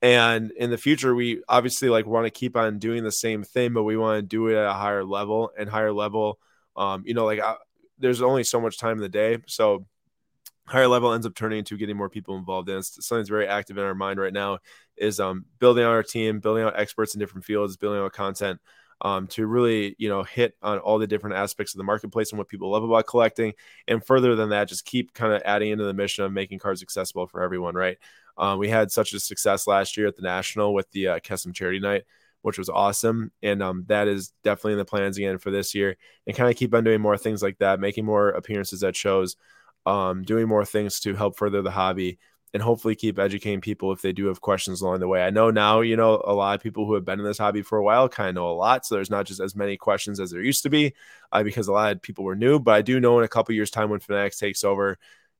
And in the future, we obviously like want to keep on doing the same thing, but we want to do it at a higher level and higher level. Um, you know, like I, there's only so much time in the day, so higher level ends up turning into getting more people involved in. Something that's very active in our mind right now is um, building out our team, building out experts in different fields, building out content um, to really, you know, hit on all the different aspects of the marketplace and what people love about collecting. And further than that, just keep kind of adding into the mission of making cards accessible for everyone, right? Um, we had such a success last year at the National with the uh, Charity Night which was awesome. And um, that is definitely in the plans again for this year. And kind of keep on doing more things like that, making more appearances at shows, um, doing more things to help further the hobby and hopefully keep educating people if they do have questions along the way. I know now, you know, a lot of people who have been in this hobby for a while kind of know a lot. So there's not just as many questions as there used to be uh, because a lot of people were new. But I do know in a couple years' time when Fanatics takes over,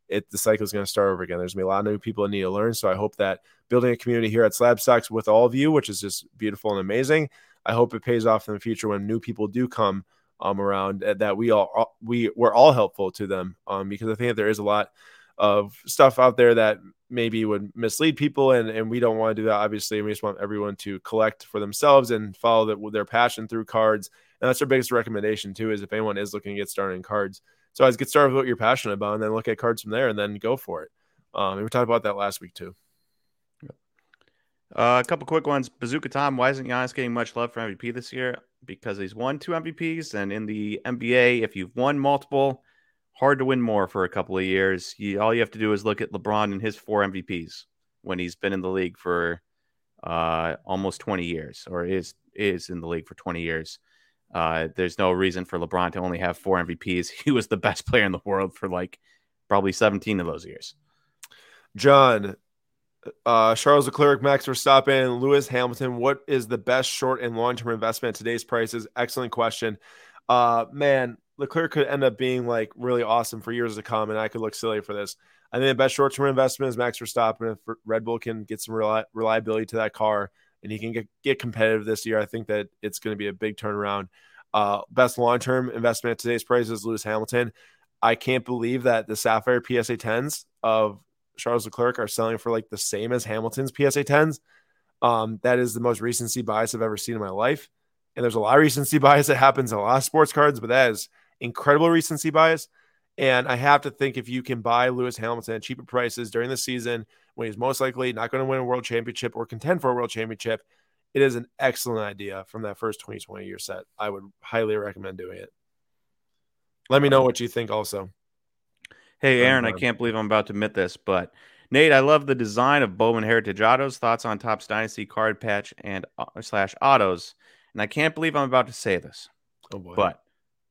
it the cycle is going to start over again. There's going to be a lot of new people that need to learn. So I hope that building a community here at Slab Stocks with all of you, which is just beautiful and amazing, I hope it pays off in the future when new people do come um, around that we all we we're all helpful to them um, because I think that there is a lot of stuff out there that maybe would mislead people and, and we don't want to do that obviously we just want everyone to collect for themselves and follow the, their passion through cards and that's our biggest recommendation too is if anyone is looking to get started in cards so as get started with what you're passionate about and then look at cards from there and then go for it. Um, and we talked about that last week too uh, a couple quick ones. Bazooka Tom, why isn't Giannis getting much love for MVP this year? Because he's won two MVPs, and in the NBA, if you've won multiple, hard to win more for a couple of years. You, all you have to do is look at LeBron and his four MVPs when he's been in the league for uh, almost 20 years, or is is in the league for 20 years. Uh, there's no reason for LeBron to only have four MVPs. He was the best player in the world for like probably 17 of those years. John, uh, Charles Leclerc, Max Verstappen, Lewis Hamilton. What is the best short and long term investment at today's prices? Excellent question. Uh, man, Leclerc could end up being like really awesome for years to come, and I could look silly for this. I think the best short term investment is Max Verstappen. If Red Bull can get some reliability to that car and he can get, get competitive this year, I think that it's going to be a big turnaround. Uh, best long term investment at today's prices is Lewis Hamilton. I can't believe that the Sapphire PSA 10s of Charles Leclerc are selling for like the same as Hamilton's PSA 10s. Um, that is the most recency bias I've ever seen in my life. And there's a lot of recency bias that happens in a lot of sports cards, but that is incredible recency bias. And I have to think if you can buy Lewis Hamilton at cheaper prices during the season when he's most likely not going to win a world championship or contend for a world championship, it is an excellent idea from that first 2020 year set. I would highly recommend doing it. Let me know what you think also. Hey, Aaron, I can't believe I'm about to admit this, but Nate, I love the design of Bowman Heritage Autos. Thoughts on Topps Dynasty card patch and uh, slash autos? And I can't believe I'm about to say this, oh but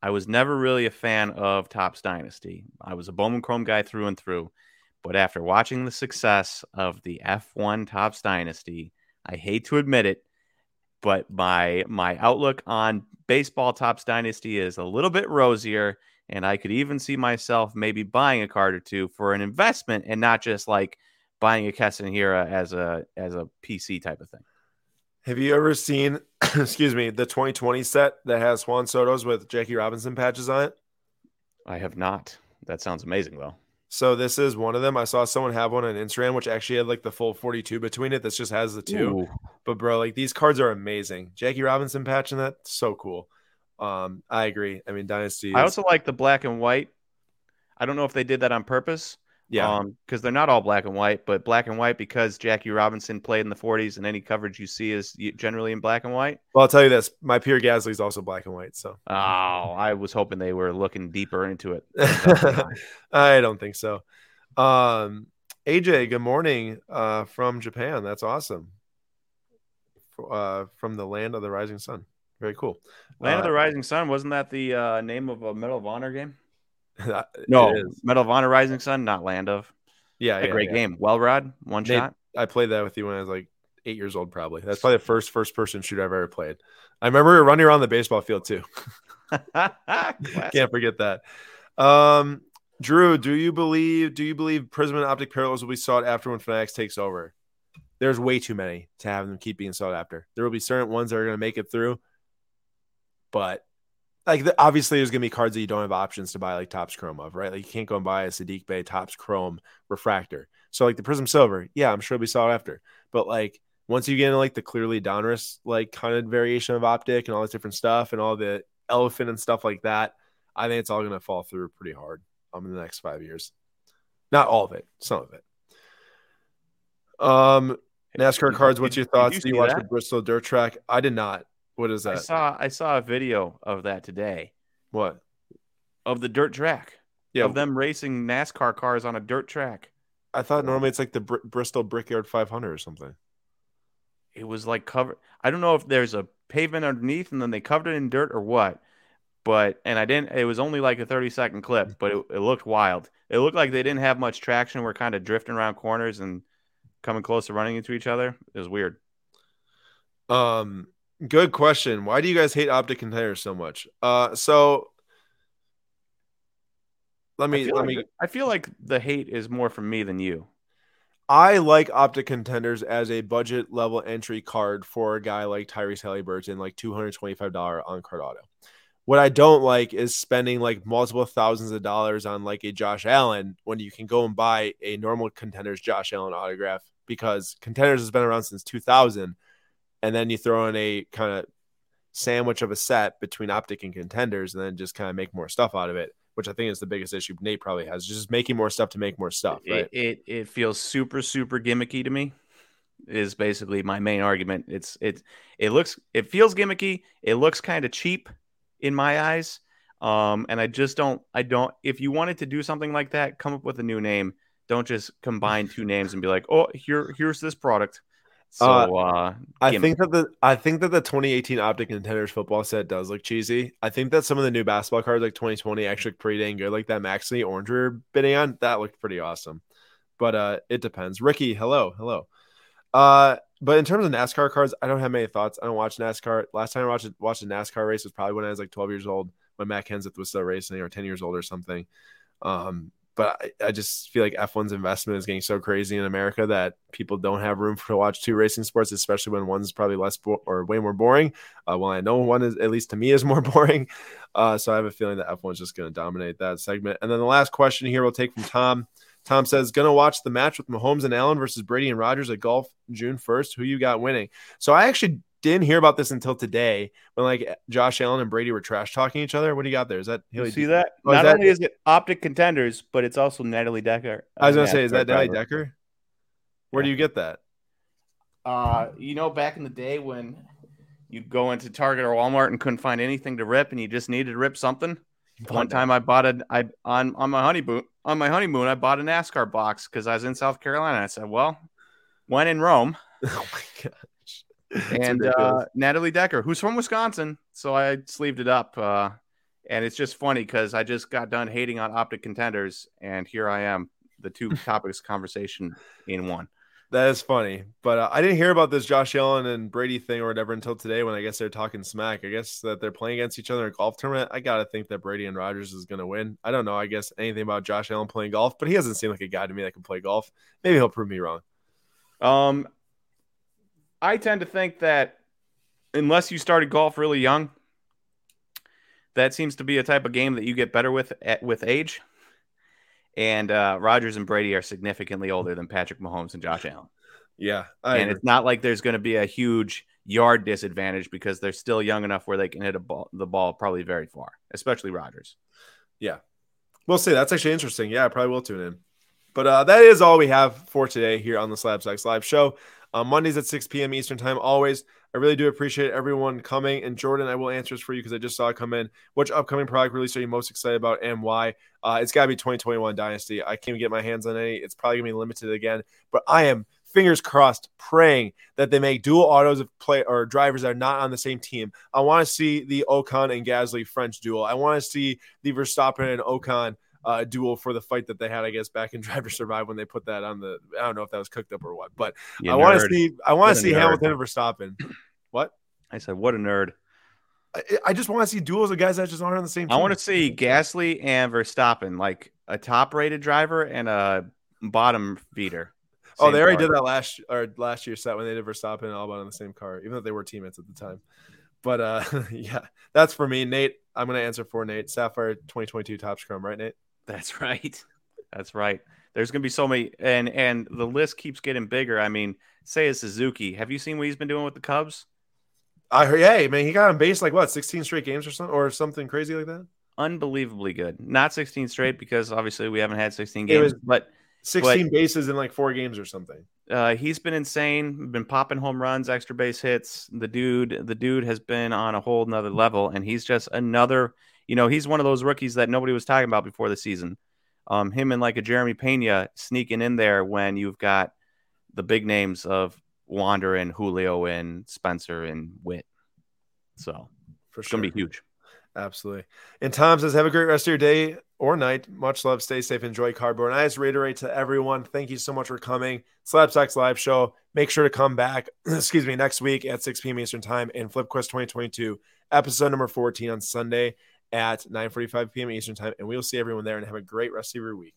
I was never really a fan of Topps Dynasty. I was a Bowman Chrome guy through and through. But after watching the success of the F1 Topps Dynasty, I hate to admit it, but my my outlook on baseball Topps Dynasty is a little bit rosier and I could even see myself maybe buying a card or two for an investment and not just like buying a Keston Hiura as a as a PC type of thing. Have you ever seen, excuse me, the 2020 set that has Juan Soto's with Jackie Robinson patches on it? I have not. That sounds amazing though. So this is one of them. I saw someone have one on Instagram, which actually had like the full 42 between it. This just has the two. Ooh. But bro, like these cards are amazing. Jackie Robinson patching that, so cool. Um, I agree. I mean, Dynasty. Is... I also like the black and white. I don't know if they did that on purpose. Yeah. Because um, they're not all black and white, but black and white because Jackie Robinson played in the 40s and any coverage you see is generally in black and white. Well, I'll tell you this my Pierre Gasly is also black and white. So. Oh, I was hoping they were looking deeper into it. I don't think so. Um, AJ, good morning uh, from Japan. That's awesome. Uh, from the land of the rising sun. Very cool. Land uh, of the Rising Sun wasn't that the uh, name of a Medal of Honor game? no, Medal of Honor Rising Sun, not Land of. Yeah, a yeah, great yeah. game. Well, Rod, one Nate, shot. I played that with you when I was like eight years old, probably. That's probably the first first person shooter I've ever played. I remember running around the baseball field too. Can't forget that. Um, Drew, do you believe do you believe Prism and Optic Parallels will be sought after when Fanatics takes over? There's way too many to have them keep being sought after. There will be certain ones that are going to make it through but like the, obviously there's gonna be cards that you don't have options to buy like Topps Chrome of, right? Like you can't go and buy a Saddiq Bey Topps Chrome refractor. So like the Prism Silver, yeah, I'm sure it'll be sought after. But like once you get into like the clearly Donruss like kind of variation of optic and all this different stuff and all the elephant and stuff like that, I think it's all gonna fall through pretty hard um in the next five years. Not all of it, some of it. Um, NASCAR cards. What's your thoughts? you Do you watch that? the Bristol Dirt Track? I did not. What is that? I saw I saw a video of that today What? of the dirt track Yeah, of them racing NASCAR cars on a dirt track. I thought normally it's like the Br- Bristol Brickyard 500 or something. It was like covered. I don't know if there's a pavement underneath and then they covered it in dirt or what. But and I didn't. It was only like a 30 second clip, but it, it looked wild. It looked like they didn't have much traction. We're kind of drifting around corners and coming close to running into each other. It was weird. Um, good question. Why do you guys hate optic contenders so much? Uh, so let me let like, me. I feel like the hate is more from me than you. I like optic contenders as a budget level entry card for a guy like Tyrese Halliburton, like two hundred twenty five dollar on card auto. What I don't like is spending like multiple thousands of dollars on like a Josh Allen when you can go and buy a normal contenders Josh Allen autograph because contenders has been around since 2000 and then you throw in a kind of sandwich of a set between optic and contenders and then just kind of make more stuff out of it which i think is the biggest issue nate probably has just making more stuff to make more stuff right It, it it feels super super gimmicky to me. Is basically my main argument. It's it it looks it feels gimmicky. It looks kind of cheap in my eyes. Um, and I just don't I don't. If you wanted to do something like that, come up with a new name. Don't just combine two names and be like, oh, here here's this product. So uh, I think that the I think that the 2018 Optic Contenders football set does look cheesy. I think that some of the new basketball cards like 2020 actually look pretty dang good. Like that Maxey orange we were bidding on, that looked pretty awesome. But uh it depends. Ricky, hello, hello. Uh but in terms of NASCAR cards, I don't have many thoughts. I don't watch NASCAR. Last time I watched watched a NASCAR race was probably when I was like 12 years old, when Matt Kenseth was still racing, or 10 years old or something. Um, but I, I just feel like F1's investment is getting so crazy in America that people don't have room for to watch two racing sports, especially when one's probably less bo- or way more boring. Uh, well, I know one is at least to me is more boring. Uh, so I have a feeling that F1 is just going to dominate that segment. And then the last question here we'll take from Tom. Tom says, "Gonna watch the match with Mahomes and Allen versus Brady and Rodgers at golf June first. Who you got winning?" So I actually didn't hear about this until today when like Josh Allen and Brady were trash talking each other. What do you got there? Is that You see that? Oh, is Not that- only is it optic contenders, but it's also Natalie Decker. I was uh, gonna say, is that Natalie driver. Decker? Where do you get that? Uh, you know, back in the day when you go into Target or Walmart and couldn't find anything to rip, and you just needed to rip something. One time, I bought a I on on my honeymoon on my honeymoon. I bought a NASCAR box because I was in South Carolina. I said, "Well, when in Rome." oh my gosh. And uh, Natalie Decker, who's from Wisconsin, so I sleeved it up. Uh, and it's just funny because I just got done hating on optic contenders, and here I am, the two topics conversation in one. that is funny. But uh, I didn't hear about this Josh Allen and Brady thing or whatever until today when I guess they're talking smack. I guess that they're playing against each other in a golf tournament. I gotta think that Brady and Rodgers is gonna win. I don't know. I guess anything about Josh Allen playing golf, but he doesn't seem like a guy to me that can play golf. Maybe he'll prove me wrong. Um, I tend to think that unless you started golf really young, that seems to be a type of game that you get better with at, with age. And uh, Rodgers and Brady are significantly older than Patrick Mahomes and Josh Allen. Yeah, I and agree. it's not like there's going to be a huge yard disadvantage because they're still young enough where they can hit a ball, the ball probably very far, especially Rodgers. Yeah, we'll see. That's actually interesting. Yeah, I probably will tune in. But uh, that is all we have for today here on the Slab Stacks Live Show. Uh, Mondays at 6 p.m. Eastern Time. Always, I really do appreciate everyone coming. And Jordan, I will answer this for you because I just saw it come in. Which upcoming product release are you most excited about and why? Uh, it's got to be 2021 Dynasty. I can't get my hands on any. It's probably gonna be limited again. But I am fingers crossed, praying that they make dual autos of play or drivers that are not on the same team. I want to see the Ocon and Gasly French duel. I want to see the Verstappen and Ocon uh, duel for the fight that they had, I guess, back in Drive to Survive when they put that on the. I don't know if that was cooked up or what, but You I want to see. I want to see nerd. Hamilton and Verstappen. What? I said, what a nerd. I, I just want to see duels of guys that just aren't on the same. I want to see Gasly and Verstappen, like a top rated driver and a bottom feeder. Oh, they already car. did that last or last year's set when they did Verstappen and Albon on the same car, even though they were teammates at the time. But uh, yeah, that's for me, Nate. I'm gonna answer for Nate. Sapphire 2022 Topps Chrome, right, Nate? That's right. That's right. There's going to be so many, and and the list keeps getting bigger. I mean, Seiya Suzuki. Have you seen what he's been doing with the Cubs? I heard, hey man, he got on base like what 16 straight games or something, or something crazy like that. Unbelievably good. Not 16 straight because obviously we haven't had 16 It games, was- but 16 but, bases in like four games or something. Uh, he's been insane. Been popping home runs, extra base hits. The dude, the dude has been on a whole nother level, and he's just another. You know, he's one of those rookies that nobody was talking about before the season. Um, him and like a Jeremy Pena sneaking in there when you've got the big names of Wander and Julio and Spencer and Witt. So for it's sure. gonna be huge. Absolutely. And Tom says, have a great rest of your day or night. Much love. Stay safe. Enjoy cardboard. And I just reiterate to everyone, thank you so much for coming. Slabstocks live show. Make sure to come back, excuse me, next week at 6 p.m. Eastern time and FlipQuest 2022, episode number 14 on Sunday at 9:45 p.m. Eastern time. And we'll see everyone there and have a great rest of your week.